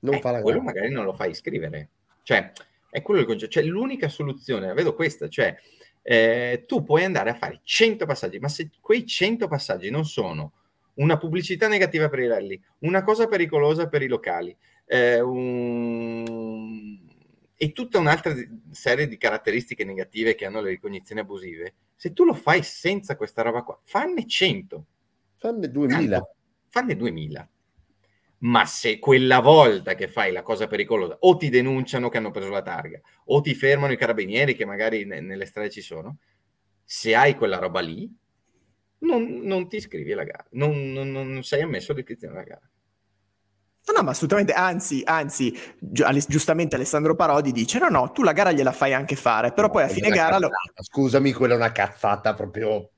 non eh, fa la quello gara. magari non lo fa iscrivere. Cioè, è quello il concetto. Cioè, l'unica soluzione, la vedo questa, cioè, eh, tu puoi andare a fare 100 passaggi, ma se quei 100 passaggi non sono una pubblicità negativa per i rally, una cosa pericolosa per i locali, eh, un... e tutta un'altra serie di caratteristiche negative che hanno le ricognizioni abusive, se tu lo fai senza questa roba qua, fanne 100. Fanne 2000. Tanto, fanne 2000 ma se quella volta che fai la cosa pericolosa o ti denunciano che hanno preso la targa o ti fermano i carabinieri che magari ne, nelle strade ci sono, se hai quella roba lì, non, non ti iscrivi alla gara, non, non, non sei ammesso all'iscrizione alla gara. No, no, ma assolutamente, anzi, anzi, gi- giustamente Alessandro Parodi dice, no, no, tu la gara gliela fai anche fare, però no, poi a fine gara... Lo... Scusami, quella è una cazzata proprio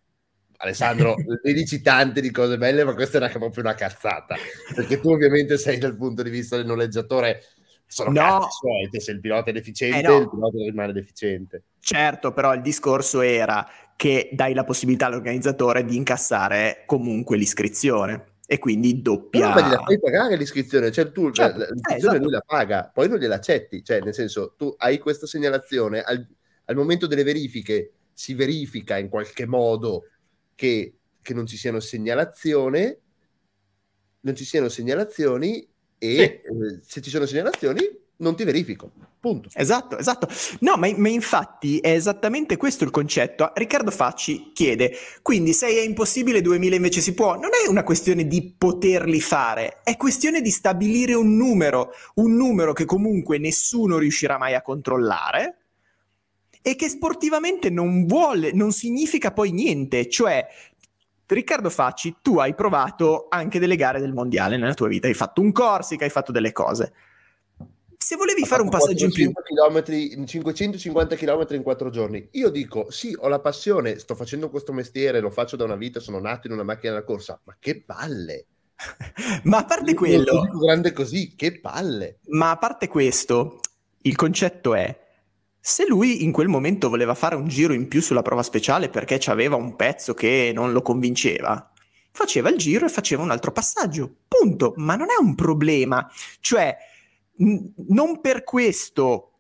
Alessandro, ne dici tante di cose belle, ma questa è proprio una cazzata. Perché tu ovviamente sei dal punto di vista del noleggiatore, sono no. suoi, se il pilota è deficiente, eh no. il pilota rimane deficiente. Certo, però il discorso era che dai la possibilità all'organizzatore di incassare comunque l'iscrizione e quindi doppia. No, ma gliela fai pagare l'iscrizione, cioè tu certo. l'iscrizione eh, esatto. lui la paga, poi non gliela accetti, cioè nel senso tu hai questa segnalazione, al, al momento delle verifiche si verifica in qualche modo che, che non ci siano segnalazioni, non ci siano segnalazioni e sì. eh, se ci sono segnalazioni non ti verifico. Punto. Esatto, esatto. No, ma, ma, infatti è esattamente questo il concetto. Riccardo Facci chiede, quindi se è impossibile 2000 invece si può, non è una questione di poterli fare, è questione di stabilire un numero, un numero che comunque nessuno riuscirà mai a controllare, e che sportivamente non vuole, non significa poi niente, cioè Riccardo Facci, tu hai provato anche delle gare del mondiale nella tua vita, hai fatto un Corsica, hai fatto delle cose. Se volevi ha fare un passaggio in più, chilometri, 550 km in quattro giorni, io dico sì, ho la passione, sto facendo questo mestiere, lo faccio da una vita, sono nato in una macchina da corsa, ma che palle! ma a parte quello, non grande così, che palle! Ma a parte questo, il concetto è Se lui in quel momento voleva fare un giro in più sulla prova speciale perché aveva un pezzo che non lo convinceva, faceva il giro e faceva un altro passaggio. Punto. Ma non è un problema. Cioè, n- non per questo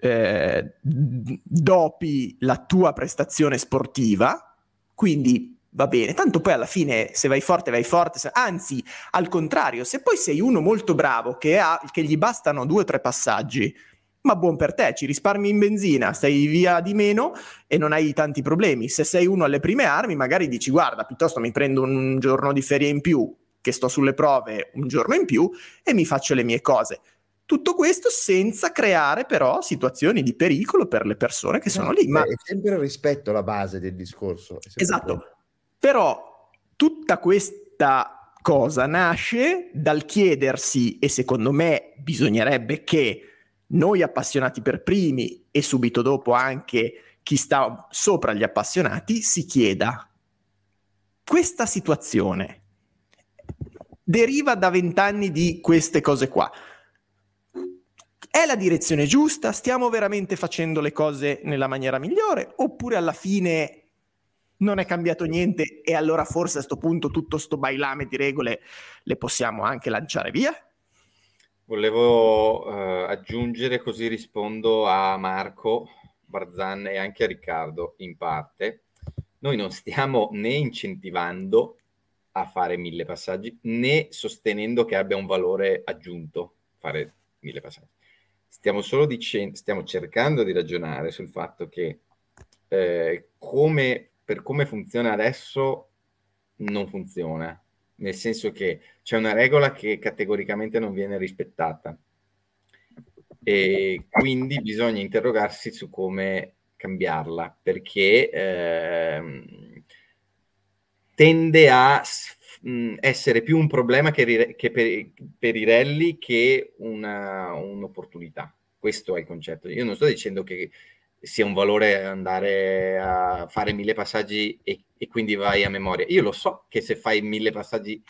eh, dopi la tua prestazione sportiva, quindi va bene, tanto poi alla fine se vai forte vai forte, se... anzi al contrario, se poi sei uno molto bravo che, ha, che gli bastano due o tre passaggi, ma buon per te, ci risparmi in benzina, stai via di meno e non hai tanti problemi. Se sei uno alle prime armi, magari dici guarda, piuttosto mi prendo un giorno di ferie in più, che sto sulle prove un giorno in più e mi faccio le mie cose. Tutto questo senza creare però situazioni di pericolo per le persone che sono lì. Ma è sempre rispetto alla base del discorso. Esatto. Quello. Però tutta questa cosa nasce dal chiedersi, e secondo me bisognerebbe che noi appassionati per primi e subito dopo anche chi sta sopra gli appassionati si chieda questa situazione deriva da vent'anni di queste cose qua. È la direzione giusta? Stiamo veramente facendo le cose nella maniera migliore? Oppure alla fine non è cambiato niente e allora forse a questo punto tutto sto bailame di regole le possiamo anche lanciare via? Volevo eh, aggiungere così rispondo a Marco Barzan e anche a Riccardo in parte. Noi non stiamo né incentivando a fare mille passaggi né sostenendo che abbia un valore aggiunto fare mille passaggi. Stiamo solo dicendo, stiamo cercando di ragionare sul fatto che eh, come, per come funziona adesso non funziona nel senso che c'è una regola che categoricamente non viene rispettata e quindi bisogna interrogarsi su come cambiarla perché ehm, tende a essere più un problema che, che per, per, i rally che una, un'opportunità. Questo è il concetto. Io non sto dicendo che sia un valore andare a fare mille passaggi e, e, quindi vai a memoria. Io lo so che se fai mille passaggi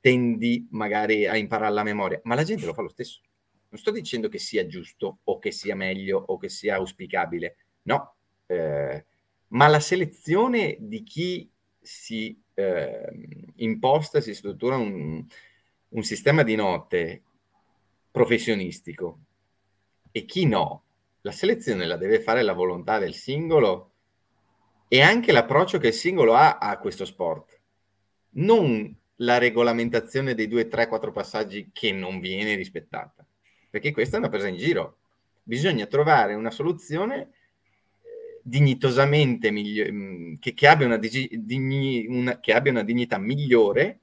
tendi magari a imparare la memoria, ma la gente lo fa lo stesso. Non sto dicendo che sia giusto o che sia meglio o che sia auspicabile, no. Eh, ma la selezione di chi si eh, imposta, si struttura un, un sistema di note professionistico e chi no, la selezione la deve fare la volontà del singolo e anche l'approccio che il singolo ha a questo sport. Non la regolamentazione dei due, tre, quattro passaggi che non viene rispettata, perché questa è una presa in giro. Bisogna trovare una soluzione eh, dignitosamente migliore, mm, che, che, abbia una, digni, una, che abbia una dignità migliore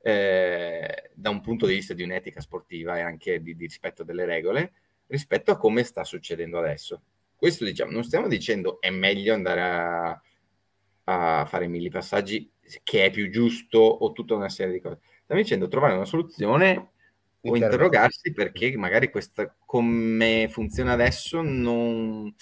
eh, da un punto di vista di un'etica sportiva e anche di, di rispetto delle regole, rispetto a come sta succedendo adesso. Questo diciamo, non stiamo dicendo è meglio andare a, a fare mille passaggi che è più giusto o tutta una serie di cose. Stiamo dicendo trovare una soluzione o interrogarsi perché magari questa come funziona adesso non,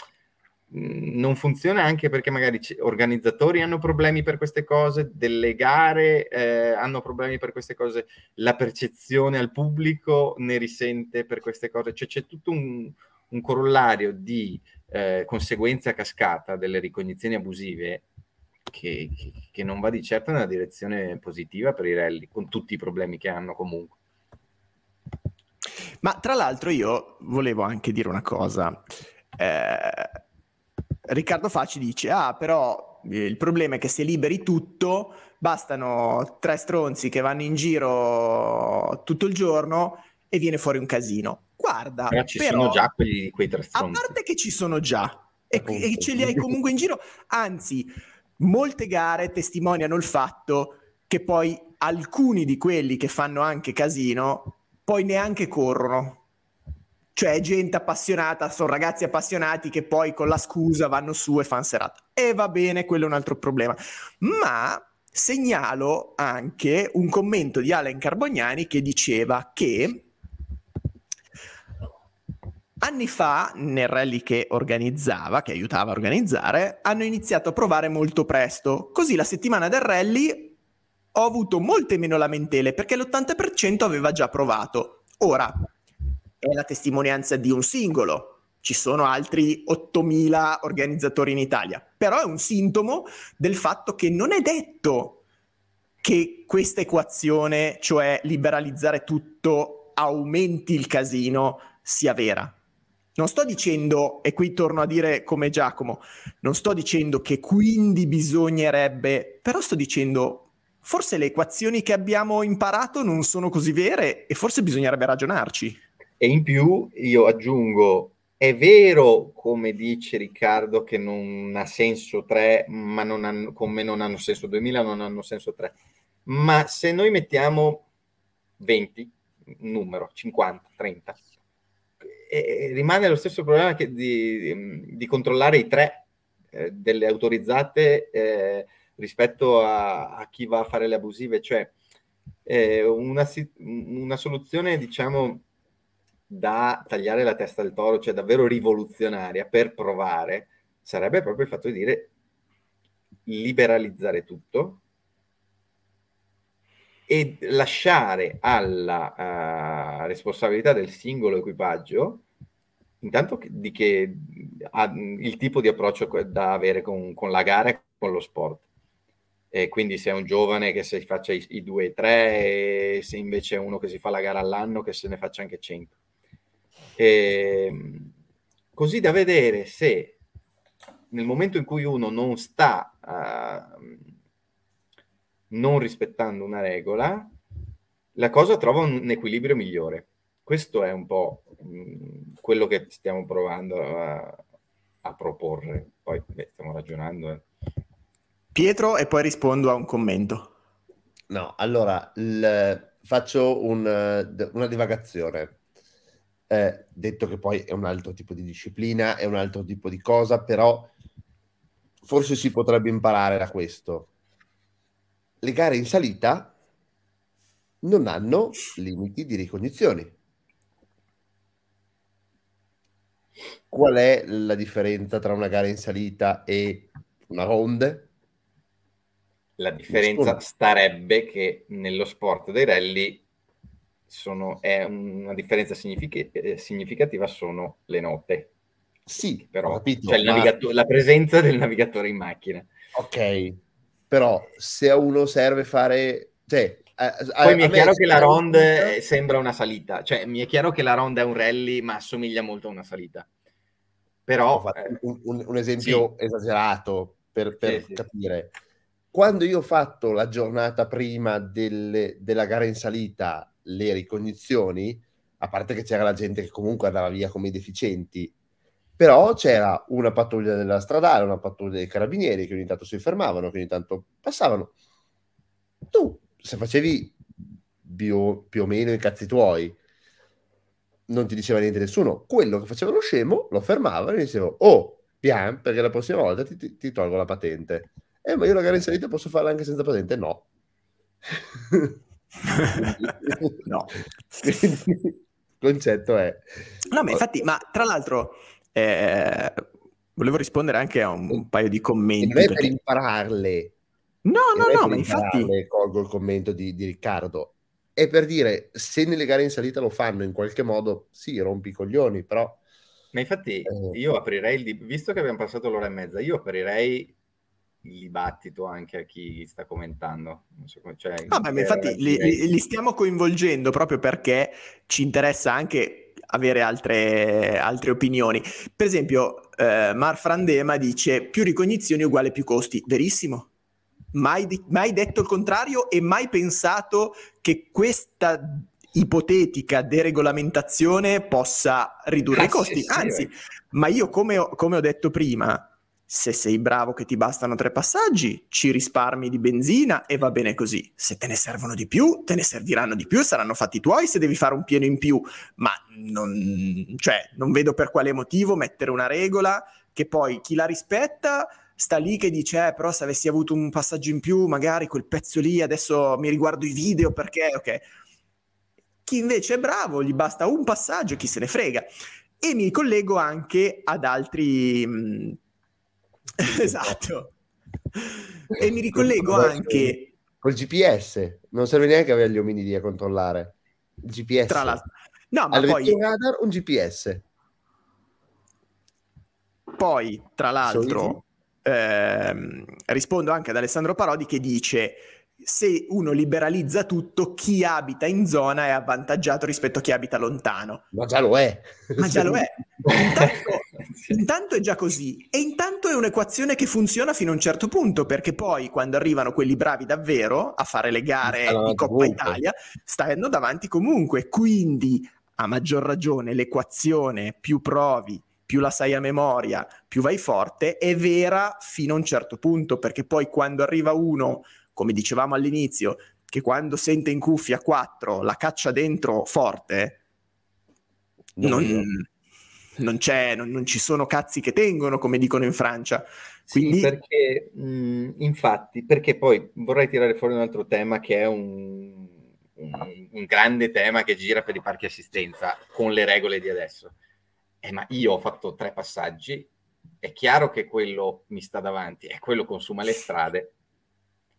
non funziona anche perché magari organizzatori hanno problemi per queste cose, delle gare eh, hanno problemi per queste cose, la percezione al pubblico ne risente per queste cose, cioè c'è tutto un, un corollario di eh, conseguenze a cascata delle ricognizioni abusive che, che, che, non va di certo nella direzione positiva per i rally, con tutti i problemi che hanno comunque. Ma tra l'altro io volevo anche dire una cosa. Eh, Riccardo Facci dice, ah però eh, il problema è che se liberi tutto, bastano tre stronzi che vanno in giro tutto il giorno e viene fuori un casino. Guarda, però ci però, sono già quelli, quei tre stronzi. A parte che ci sono già e, e ce li hai comunque in giro, anzi, molte gare testimoniano il fatto che poi alcuni di quelli che fanno anche casino poi neanche corrono cioè gente appassionata, sono ragazzi appassionati che poi con la scusa vanno su e fanno serata. E va bene, quello è un altro problema. Ma segnalo anche un commento di Alan Carbognani che diceva che Anni fa, nel rally che organizzava, che aiutava a organizzare, hanno iniziato a provare molto presto. Così la settimana del rally ho avuto molte meno lamentele perché l'80% aveva già provato. Ora, è la testimonianza di un singolo. ci sono altri 8.000 organizzatori in Italia, però è un sintomo del fatto che non è detto che questa equazione, cioè liberalizzare tutto, aumenti il casino, sia vera. Non sto dicendo, e qui torno a dire come Giacomo, non sto dicendo che quindi bisognerebbe, però sto dicendo forse le equazioni che abbiamo imparato non sono così vere e forse bisognerebbe ragionarci. E in più io aggiungo, è vero come dice Riccardo che non ha senso 3, ma non hanno, come non hanno senso 2000, non hanno senso 3. Ma se noi mettiamo 20, numero, 50, 30, e rimane lo stesso problema che di, di controllare i tre eh, delle autorizzate eh, rispetto a, a, chi va a fare le abusive, cioè eh, una, una, soluzione diciamo da tagliare la testa del toro, cioè davvero rivoluzionaria per provare, sarebbe proprio il fatto di dire liberalizzare tutto e lasciare alla uh, responsabilità del singolo equipaggio intanto di che ha il tipo di approccio da avere con, con la gara e con lo sport. E quindi se è un giovane che si faccia i, i due e tre, e se invece è uno che si fa la gara all'anno che se ne faccia anche 100. E, così da vedere se nel momento in cui uno non sta uh, non rispettando una regola, la cosa trova un, equilibrio migliore. Questo è un po' mh, quello che stiamo provando a, a proporre. Poi beh, stiamo ragionando. Eh. Pietro, e poi rispondo a un commento. No, allora il, faccio un, una divagazione. Eh, detto che poi è un altro tipo di disciplina, è un altro tipo di cosa, però forse si potrebbe imparare da questo le gare in salita non hanno limiti di ricognizioni. Qual è la differenza tra una gara in salita e una ronde? La differenza starebbe che nello sport dei rally sono, è una differenza eh, significativa sono le note. Sì, però capito, cioè ma... la presenza del navigatore in macchina. Ok, però se a uno serve fare... Cioè, a, Poi mi è chiaro che la ronde sembra una salita, cioè mi è chiaro che la ronde è un rally ma assomiglia molto a una salita. Però... Eh, un, un, un, esempio sì. esagerato per, per sì, capire. Sì. Quando io ho fatto la giornata prima delle, della gara in salita, le ricognizioni, a parte che c'era la gente che comunque andava via come deficienti, però c'era una pattuglia della stradale, una pattuglia dei carabinieri che ogni tanto si fermavano, che ogni tanto passavano. Tu, se facevi più, più o meno i cazzi tuoi, non ti diceva niente nessuno. Quello che faceva lo scemo lo fermavano e dicevo, oh, pian, perché la prossima volta ti, ti, ti, tolgo la patente. Eh, ma io la gara in salita posso farla anche senza patente? No. no. il concetto è... No, ma infatti, ma tra l'altro eh, volevo rispondere anche a un, un paio di commenti. Non è per impararle. No, no, no, ma infatti... Colgo il commento di, di Riccardo. È per dire, se nelle gare in salita lo fanno in qualche modo, sì, rompi i coglioni, però... Ma infatti eh. io aprirei, il, visto che abbiamo passato l'ora e mezza, io aprirei il dibattito anche a chi sta commentando. So come, cioè, no, ma infatti li, li, stiamo coinvolgendo proprio perché ci interessa anche avere altre, altre opinioni. Per esempio, eh, Mar Frandema dice più ricognizioni uguale più costi. Verissimo. Mai, di- mai detto il contrario e mai pensato che questa ipotetica deregolamentazione possa ridurre ah, i costi. Sì, sì, Anzi, eh. ma io come ho, come ho detto prima, se sei bravo che ti bastano tre passaggi, ci risparmi di benzina e va bene così. Se te ne servono di più, te ne serviranno di più, saranno fatti tuoi se devi fare un pieno in più, ma non, cioè, non vedo per quale motivo mettere una regola che poi chi la rispetta sta lì che dice, eh, però se avessi avuto un passaggio in più, magari quel pezzo lì, adesso mi riguardo i video perché, ok. Chi invece è bravo, gli basta un passaggio, chi se ne frega. E mi collego anche ad altri... Mh, esatto. e mi ricollego anche... Col GPS, non serve neanche avere gli ominidi a controllare. Il GPS. Tra l'altro. No, ma Al poi... radar, un GPS. Poi, tra l'altro, ehm, rispondo anche ad Alessandro Parodi che dice se uno liberalizza tutto, chi abita in zona è avvantaggiato rispetto a chi abita lontano. Ma già lo è. Ma già lo è. Intanto, intanto, è già così. E intanto è un'equazione che funziona fino a un certo punto, perché poi quando arrivano quelli bravi davvero a fare le gare allora, di Coppa comunque. Italia, stanno davanti comunque. Quindi, a maggior ragione, l'equazione più provi, più la sai a memoria, più vai forte, è vera fino a un certo punto, perché poi quando arriva uno come dicevamo all'inizio, che quando sente in cuffia 4 la caccia dentro forte, non, non, c'è, non, non, ci sono cazzi che tengono, come dicono in Francia. Quindi... Sì, perché mh, infatti, perché poi vorrei tirare fuori un altro tema che è un, un, un, grande tema che gira per i parchi assistenza con le regole di adesso. Eh, ma io ho fatto tre passaggi, è chiaro che quello mi sta davanti, è quello consuma le strade,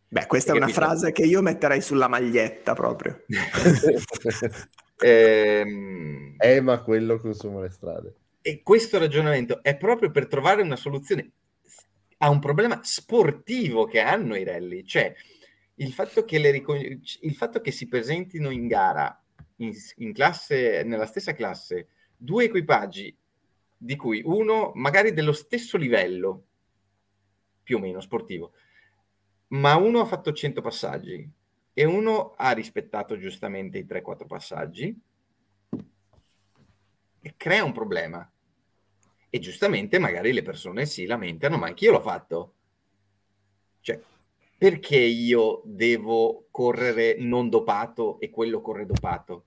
Beh, questa è una frase che io metterei sulla maglietta proprio. ehm... Eh, ma quello consuma le strade. E questo ragionamento è proprio per trovare una soluzione a un problema sportivo che hanno i rally, cioè il fatto che, le ricogn- il fatto che si presentino in gara in, in classe, nella stessa classe due equipaggi di cui uno magari dello stesso livello più o meno sportivo ma uno ha fatto 100 passaggi e uno ha rispettato giustamente i 3-4 passaggi crea un problema. E giustamente magari le persone si lamentano, ma anch'io l'ho fatto. Cioè, perché io devo correre non dopato e quello corre dopato?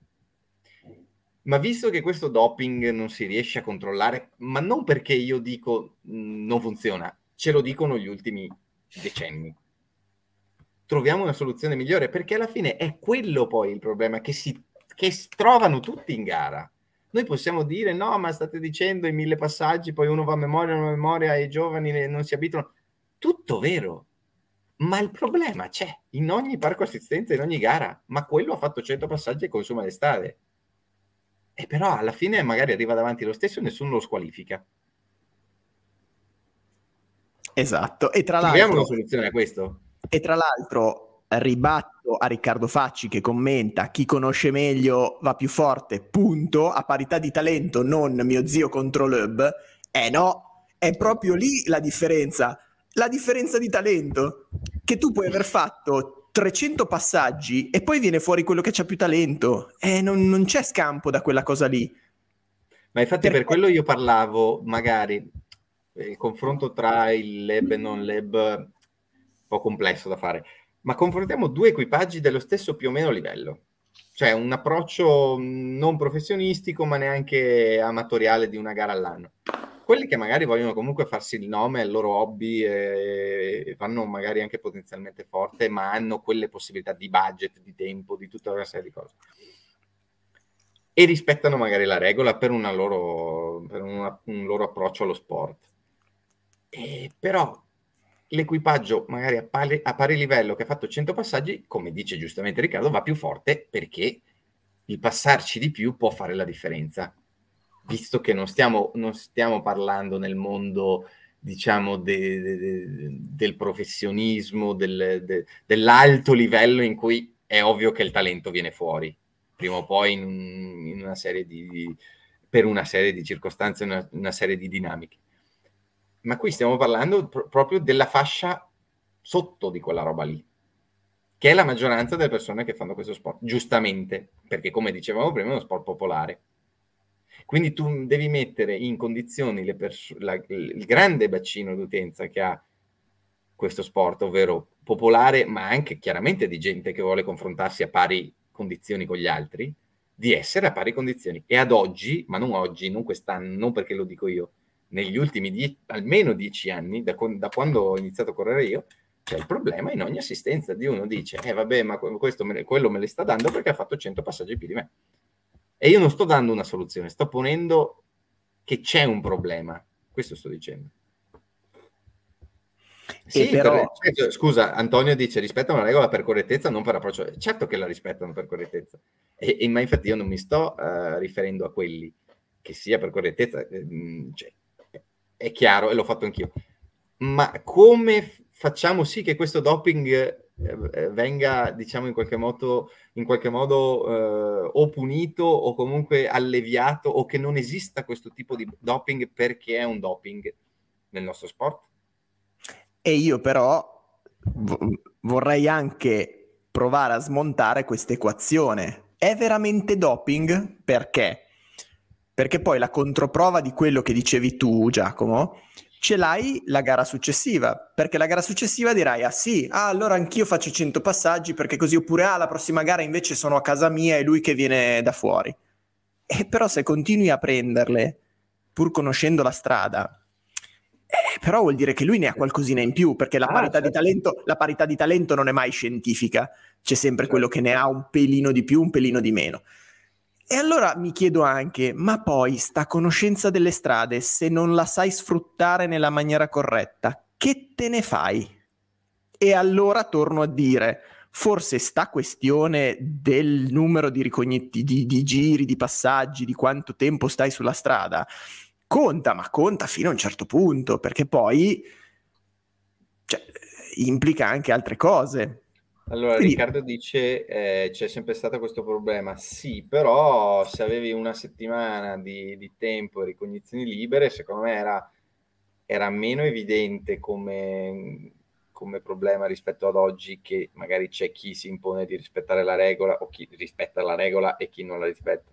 Ma visto che questo doping non si riesce a controllare, ma non perché io dico mm, non funziona, ce lo dicono gli ultimi decenni troviamo una soluzione migliore, perché alla fine è quello poi il problema, che si che trovano tutti in gara. Noi possiamo dire no, ma state dicendo i mille passaggi, poi uno va a memoria, non a memoria, e i giovani non si abituano. Tutto vero, ma il problema c'è in ogni parco assistenza, in ogni gara, ma quello ha fatto 100 passaggi e consuma le strade. E però alla fine magari arriva davanti lo stesso e nessuno lo squalifica. Esatto, e tra l'altro... Troviamo una soluzione a questo? E tra l'altro ribatto a Riccardo Facci che commenta chi conosce meglio va più forte, punto, a parità di talento, non mio zio contro l'Ub. Eh no, è proprio lì la differenza. La differenza di talento, che tu puoi aver fatto 300 passaggi e poi viene fuori quello che c'ha più talento. Eh, non, non c'è scampo da quella cosa lì. Ma infatti per, per quello io parlavo, magari, il confronto tra il lab e non lab po' complesso da fare, ma confrontiamo due equipaggi dello stesso più o meno livello. Cioè un approccio non professionistico, ma neanche amatoriale di una gara all'anno. Quelli che magari vogliono comunque farsi il nome, il loro hobby, e vanno magari anche potenzialmente forte, ma hanno quelle possibilità di budget, di tempo, di tutta una serie di cose. E rispettano magari la regola per, loro, per una, un loro approccio allo sport. E però l'equipaggio magari a pari, a pari livello che ha fatto 100 passaggi, come dice giustamente Riccardo, va più forte perché il passarci di più può fare la differenza. Visto che non stiamo, non stiamo parlando nel mondo, diciamo, de, de, de, del professionismo, del, dell'alto livello in cui è ovvio che il talento viene fuori, prima o poi in, in una serie di, per una serie di circostanze, una, una serie di dinamiche ma qui stiamo parlando pr- proprio della fascia sotto di quella roba lì, che è la maggioranza delle persone che fanno questo sport, giustamente, perché come dicevamo prima è uno sport popolare. Quindi tu devi mettere in condizioni pers- la, il grande bacino d'utenza che ha questo sport, ovvero popolare, ma anche chiaramente di gente che vuole confrontarsi a pari condizioni con gli altri, di essere a pari condizioni. E ad oggi, ma non oggi, non quest'anno, non perché lo dico io, negli ultimi die- almeno dieci anni, da, da, quando ho iniziato a correre io, c'è il problema in ogni assistenza di uno dice, eh vabbè, ma questo me, quello me le sta dando perché ha fatto 100 passaggi più di me. E io non sto dando una soluzione, sto ponendo che c'è un problema. Questo sto dicendo. Sì, però... per, scusa, Antonio dice rispettano la regola per correttezza, non per approccio. Certo che la rispettano per correttezza, e, e, ma infatti io non mi sto uh, riferendo a quelli che sia per correttezza, eh, cioè, è chiaro e l'ho fatto anch'io. Ma come facciamo sì che questo doping eh, eh, venga, diciamo, in qualche modo, in qualche modo eh, o punito o comunque alleviato o che non esista questo tipo di doping perché è un doping nel nostro sport? E io però vorrei anche provare a smontare questa equazione. È veramente doping? Perché? Perché poi la controprova di quello che dicevi tu, Giacomo, ce l'hai la gara successiva, perché la gara successiva dirai, ah sì, ah, allora anch'io faccio 100 passaggi, perché così oppure, ah, la prossima gara invece sono a casa mia e lui che viene da fuori. E però se continui a prenderle, pur conoscendo la strada, eh, però vuol dire che lui ne ha qualcosina in più, perché la, ah, parità certo. talento, la, parità di talento, non è mai scientifica, c'è sempre certo. quello che ne ha un pelino di più, un pelino di meno. E allora mi chiedo anche, ma poi sta conoscenza delle strade, se non la sai sfruttare nella maniera corretta, che te ne fai? E allora torno a dire, forse sta questione del numero di, ricognitti, di, di giri, di passaggi, di quanto tempo stai sulla strada, conta, ma conta fino a un certo punto, perché poi cioè, implica anche altre cose. Allora, Quindi... Riccardo dice eh, c'è sempre stato questo problema. Sì, però se avevi una settimana di, di tempo e ricognizioni libere, secondo me era, era meno evidente come, come, problema rispetto ad oggi che magari c'è chi si impone di rispettare la regola o chi rispetta la regola e chi non la rispetta.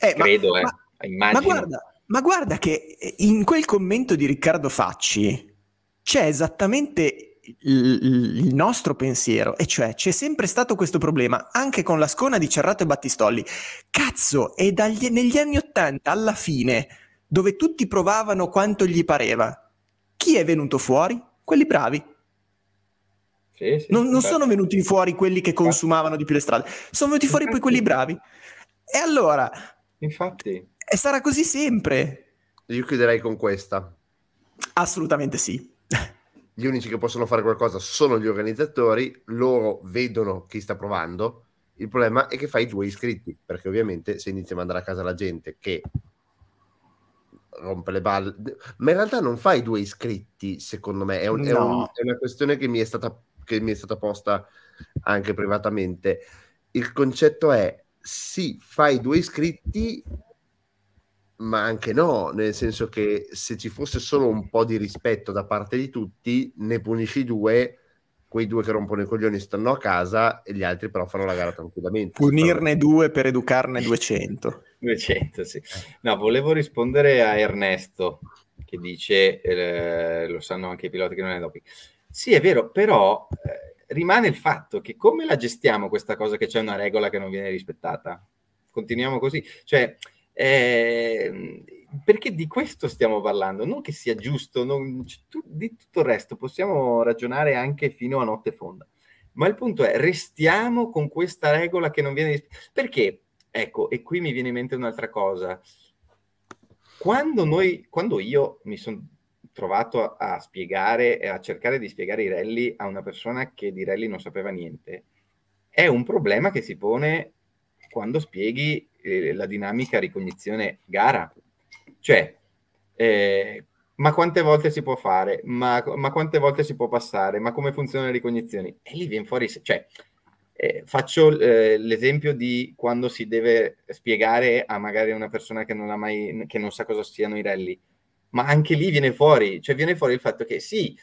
Eh, Credo, ma, eh, ma, immagino. Ma guarda, ma guarda che eh, in quel commento di Riccardo Facci c'è esattamente il, nostro pensiero, e cioè c'è sempre stato questo problema anche con la scona di Cerrato e Battistolli. Cazzo, è dagli, negli anni Ottanta alla fine, dove tutti provavano quanto gli pareva. Chi è venuto fuori? Quelli bravi. Sì, sì, non, non sono venuti fuori quelli che consumavano di più le strade, sono venuti fuori poi quelli bravi. E allora... Infatti e sarà così sempre. Io chiuderei con questa. Assolutamente sì. Gli unici che possono fare qualcosa sono gli organizzatori, loro vedono chi sta provando. Il problema è che fai due iscritti, perché ovviamente se inizi a mandare a casa la gente che rompe le balle, ma in realtà non fai due iscritti, secondo me, è, un, no. è, un, è una questione che mi è, stata, che mi è stata posta anche privatamente. Il concetto è sì, fai due iscritti, ma anche no, nel senso che se ci fosse solo un po' di rispetto da parte di tutti, ne punisci due, quei due che rompono i coglioni stanno a casa e gli altri però fanno la gara tranquillamente. Punirne due per educarne 200. 200, sì. No, volevo rispondere a Ernesto che dice, eh, lo sanno anche i piloti che non è doping. Sì, è vero, però eh, rimane il fatto che come la gestiamo questa cosa che c'è una regola che non viene rispettata? Continuiamo così? Cioè, eh, perché di questo stiamo parlando, non che sia giusto, non, tu, di tutto il resto possiamo ragionare anche fino a notte fonda. Ma il punto è, restiamo con questa regola che non viene... Perché? Ecco, e qui mi viene in mente un'altra cosa. Quando, noi, quando io mi sono trovato a, a spiegare a cercare di spiegare i rally a una persona che di rally non sapeva niente, è un problema che si pone quando spieghi la dinamica ricognizione gara. Cioè, eh, ma quante volte si può fare? Ma, ma, quante volte si può passare? Ma come funzionano le ricognizioni? E lì viene fuori, cioè, eh, faccio eh, l'esempio di quando si deve spiegare a magari una persona che non, ha mai, che non sa cosa siano i rally, ma anche lì viene fuori, cioè viene fuori il fatto che sì,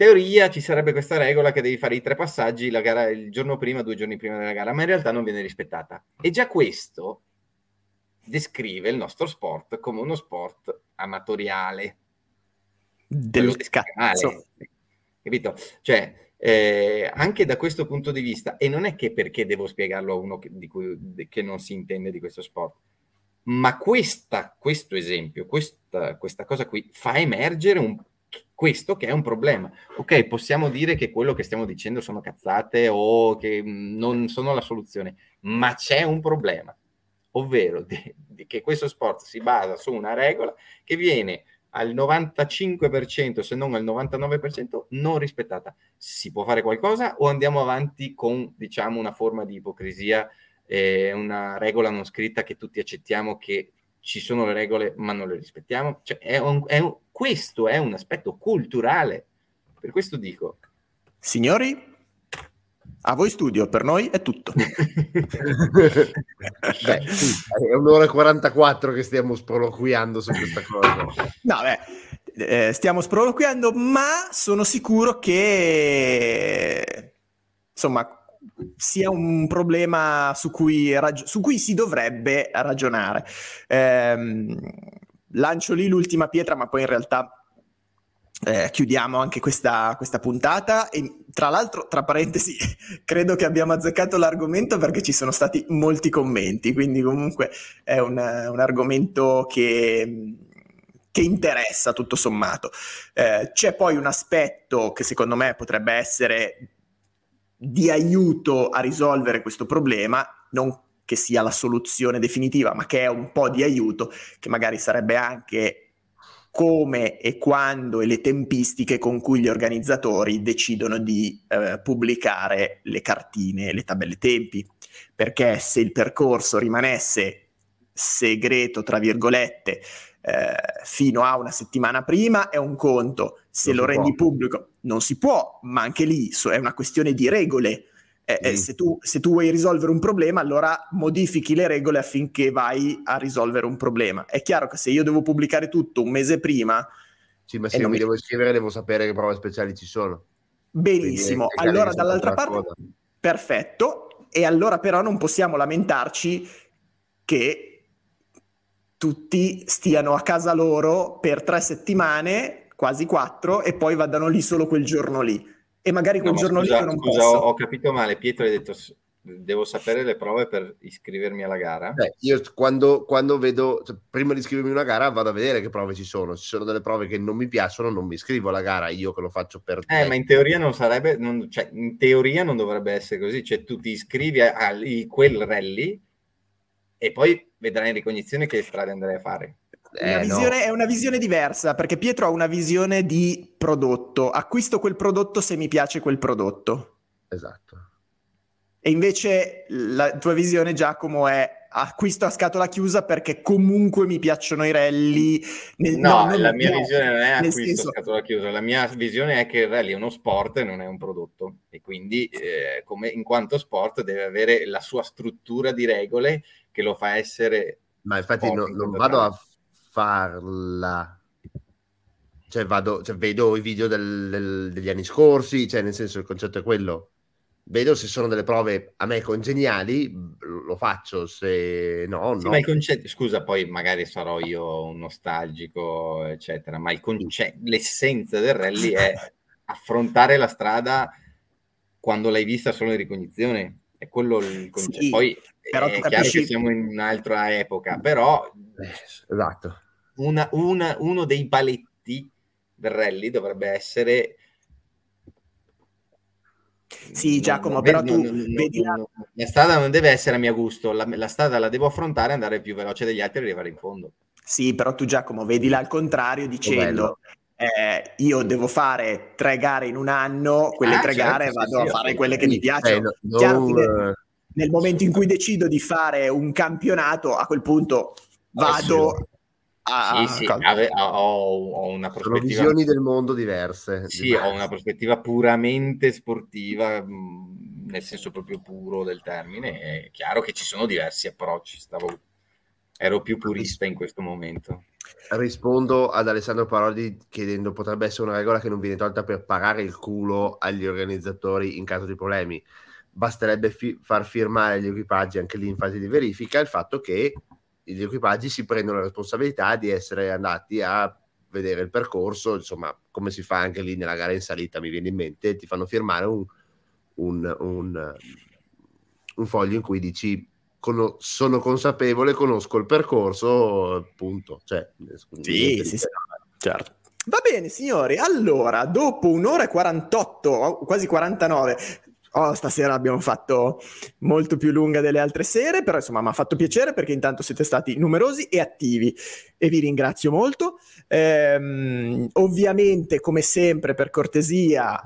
teoria ci sarebbe questa regola che devi fare i tre passaggi la gara il giorno prima, due giorni prima della gara, ma in realtà non viene rispettata. E già questo descrive il nostro sport come uno sport amatoriale. Del cazzo. Capito? Cioè, eh, anche da questo punto di vista, e non è che perché devo spiegarlo a uno che, cui, che non si intende di questo sport, ma questa, questo esempio, questa, questa cosa qui fa emergere un questo che è un problema. Ok, possiamo dire che quello che stiamo dicendo sono cazzate o che mm, non sono la soluzione, ma c'è un problema, ovvero di, di che questo sport si basa su una regola che viene al 95%, se non al 99%, non rispettata. Si può fare qualcosa o andiamo avanti con, diciamo, una forma di ipocrisia, eh, una regola non scritta che tutti accettiamo che ci sono le regole ma non le rispettiamo. Cioè, è un, è un, questo è un aspetto culturale. Per questo dico. Signori, a voi studio, per noi è tutto. Beh, sì, è un'ora e 44 che stiamo sproloquiando su questa cosa. No, beh, eh, stiamo sproloquiando, ma sono sicuro che insomma sia un problema su cui, rag- su cui si dovrebbe ragionare. Eh, lancio lì l'ultima pietra, ma poi in realtà eh, chiudiamo anche questa, questa, puntata e tra l'altro, tra parentesi, credo che abbiamo azzeccato l'argomento perché ci sono stati molti commenti, quindi comunque è un, un argomento che, che, interessa tutto sommato. Eh, c'è poi un aspetto che secondo me potrebbe essere di aiuto a risolvere questo problema, non che sia la soluzione definitiva, ma che è un po' di aiuto, che magari sarebbe anche come e quando e le tempistiche con cui gli organizzatori decidono di eh, pubblicare le cartine, le tabelle tempi, perché se il percorso rimanesse segreto, tra virgolette, eh, fino a una settimana prima è un conto, se non lo rendi può. pubblico non si può, ma anche lì è una questione di regole eh, mm. se, tu, se, tu, vuoi risolvere un problema, allora modifichi le regole affinché vai a risolvere un problema. È chiaro che se io devo pubblicare tutto un mese prima... Sì, ma se io mi devo iscrivere devo sapere che prove speciali ci sono. Benissimo, allora dall'altra parte... Cosa. Perfetto, e allora però non possiamo lamentarci che tutti stiano a casa loro per tre settimane, quasi quattro, e poi vadano lì solo quel giorno lì e magari quel no, giorno scusa, lì non scusa, posso. Ho, ho capito male, Pietro hai detto devo sapere le prove per iscrivermi alla gara? Beh, io quando, quando vedo, cioè, prima di iscrivermi a una gara, vado a vedere che prove ci sono. Se ci sono delle prove che non mi piacciono, non mi iscrivo alla gara. Io che lo faccio per. Eh, ma in teoria non sarebbe, non, cioè, in teoria non dovrebbe essere così. Cioè, tu ti iscrivi a, a, a quel rally e poi vedrai in ricognizione che strade andrai a fare. Eh, visione, no. È una visione diversa perché Pietro ha una visione di prodotto. Acquisto quel prodotto se mi piace quel prodotto. Esatto. E invece la tua visione, Giacomo, è acquisto a scatola chiusa perché comunque mi piacciono i rally. Nel, no, no la mia no, visione non è acquisto senso... a scatola chiusa, la mia visione è che il rally è uno sport e non è un prodotto e quindi eh, come, in quanto sport deve avere la sua struttura di regole che lo fa essere... Ma infatti no, non vado a farla. Cioè, vado, cioè, vedo i video del, del, degli anni scorsi, cioè, nel senso il concetto è quello. Vedo se sono delle prove a me congeniali, lo faccio, se no, sì, no. Ma il concetto, scusa, poi magari sarò io un nostalgico, eccetera, ma il conce- l'essenza del rally è affrontare la strada quando l'hai vista solo in ricognizione. È quello il concetto. Sì, poi però è chiaro che siamo in un'altra epoca, però eh, esatto. Una, una, uno dei paletti del rally dovrebbe essere sì, Giacomo, non, però tu non, vedi la... la... strada non deve essere a mio gusto, la, la, strada la devo affrontare, andare più veloce degli altri e arrivare in fondo. Sì, però tu Giacomo, vedila al contrario dicendo eh, io devo fare tre gare in un anno, quelle ah, tre certo, gare vado sì, a fare quelle che mi piacciono. Eh, non, nel momento in cui decido di fare un campionato, a quel punto vado a... Sì, sì, ave, ho, ho, una prospettiva... Sono visioni del mondo diverse. Sì, diverse. ho una prospettiva puramente sportiva, nel senso proprio puro del termine. È chiaro che ci sono diversi approcci, stavo... ero più purista in questo momento. Rispondo ad Alessandro Parodi chiedendo potrebbe essere una regola che non viene tolta per pagare il culo agli organizzatori in caso di problemi basterebbe fi- far firmare gli equipaggi anche lì in fase di verifica il fatto che gli equipaggi si prendono la responsabilità di essere andati a vedere il percorso, insomma, come si fa anche lì nella gara in salita, mi viene in mente, ti fanno firmare un, un, un, un foglio in cui dici con- sono consapevole, conosco il percorso, punto. Cioè, sì, sì, sì, certo. Va bene, signori. Allora, dopo un'ora e 48, quasi 49, Oh, stasera abbiamo fatto molto più lunga delle altre sere, però insomma mi ha fatto piacere perché intanto siete stati numerosi e attivi e vi ringrazio molto. Ehm, ovviamente, come sempre, per cortesia,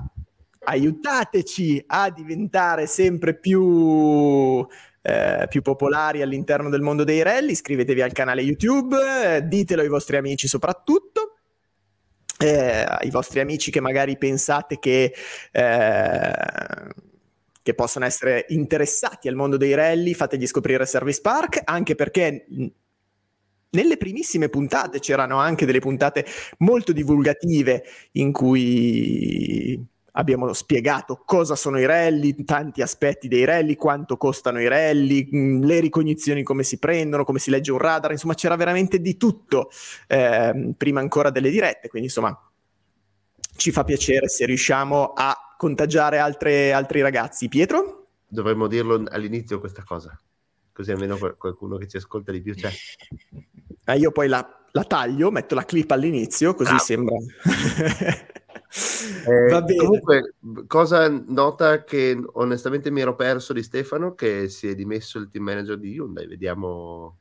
aiutateci a diventare sempre più eh, più popolari all'interno del mondo dei rally, iscrivetevi al canale YouTube, eh, ditelo ai vostri amici soprattutto. Eh, ai vostri amici che magari pensate che eh, che possono essere interessati al mondo dei rally, fategli scoprire Service Park, anche perché nelle primissime puntate c'erano anche delle puntate molto divulgative in cui abbiamo spiegato cosa sono i rally, tanti aspetti dei rally, quanto costano i rally, le ricognizioni come si prendono, come si legge un radar, insomma c'era veramente di tutto eh, prima ancora delle dirette, quindi insomma ci fa piacere se riusciamo a contagiare altre, altri ragazzi. Pietro? Dovremmo dirlo all'inizio questa cosa, così almeno qualcuno che ci ascolta di più c'è. Eh, io poi la, la, taglio, metto la clip all'inizio, così ah. sembra... eh, comunque, cosa nota che onestamente mi ero perso di Stefano, che si è dimesso il team manager di Hyundai. Vediamo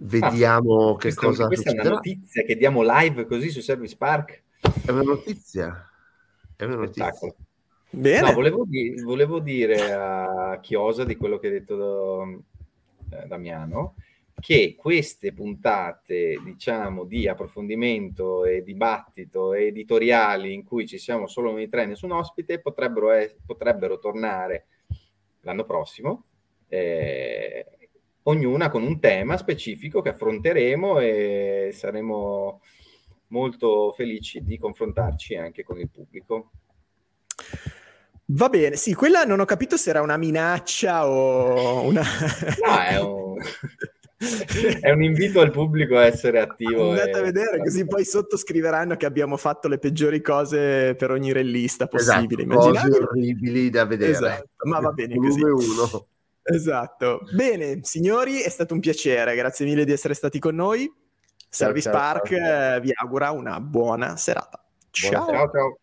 vediamo ah, che questa, cosa questa succederà. è una notizia che diamo live così su Service Park è una notizia è una notizia. Bene. No, volevo, di- volevo, dire a Chiosa di quello che ha detto eh, Damiano che queste puntate, diciamo, di approfondimento e dibattito editoriali in cui ci siamo solo noi tre, nessun ospite, potrebbero, es- potrebbero tornare l'anno prossimo, eh, ognuna con un tema specifico che affronteremo e saremo molto felici di confrontarci anche con il pubblico. Va bene, sì, quella non ho capito se era una minaccia o una... No, è un... è un invito al pubblico a essere attivo. Andate e... a vedere, così poi sottoscriveranno che abbiamo fatto le peggiori cose per ogni rellista possibile. Esatto, cose orribili da vedere. Esatto, ma va bene così. Uno. Esatto. Bene, signori, è stato un piacere. Grazie mille di essere stati con noi. Service ciao, Park ciao. Eh, vi augura una buona serata. Ciao. Buona, ciao, ciao.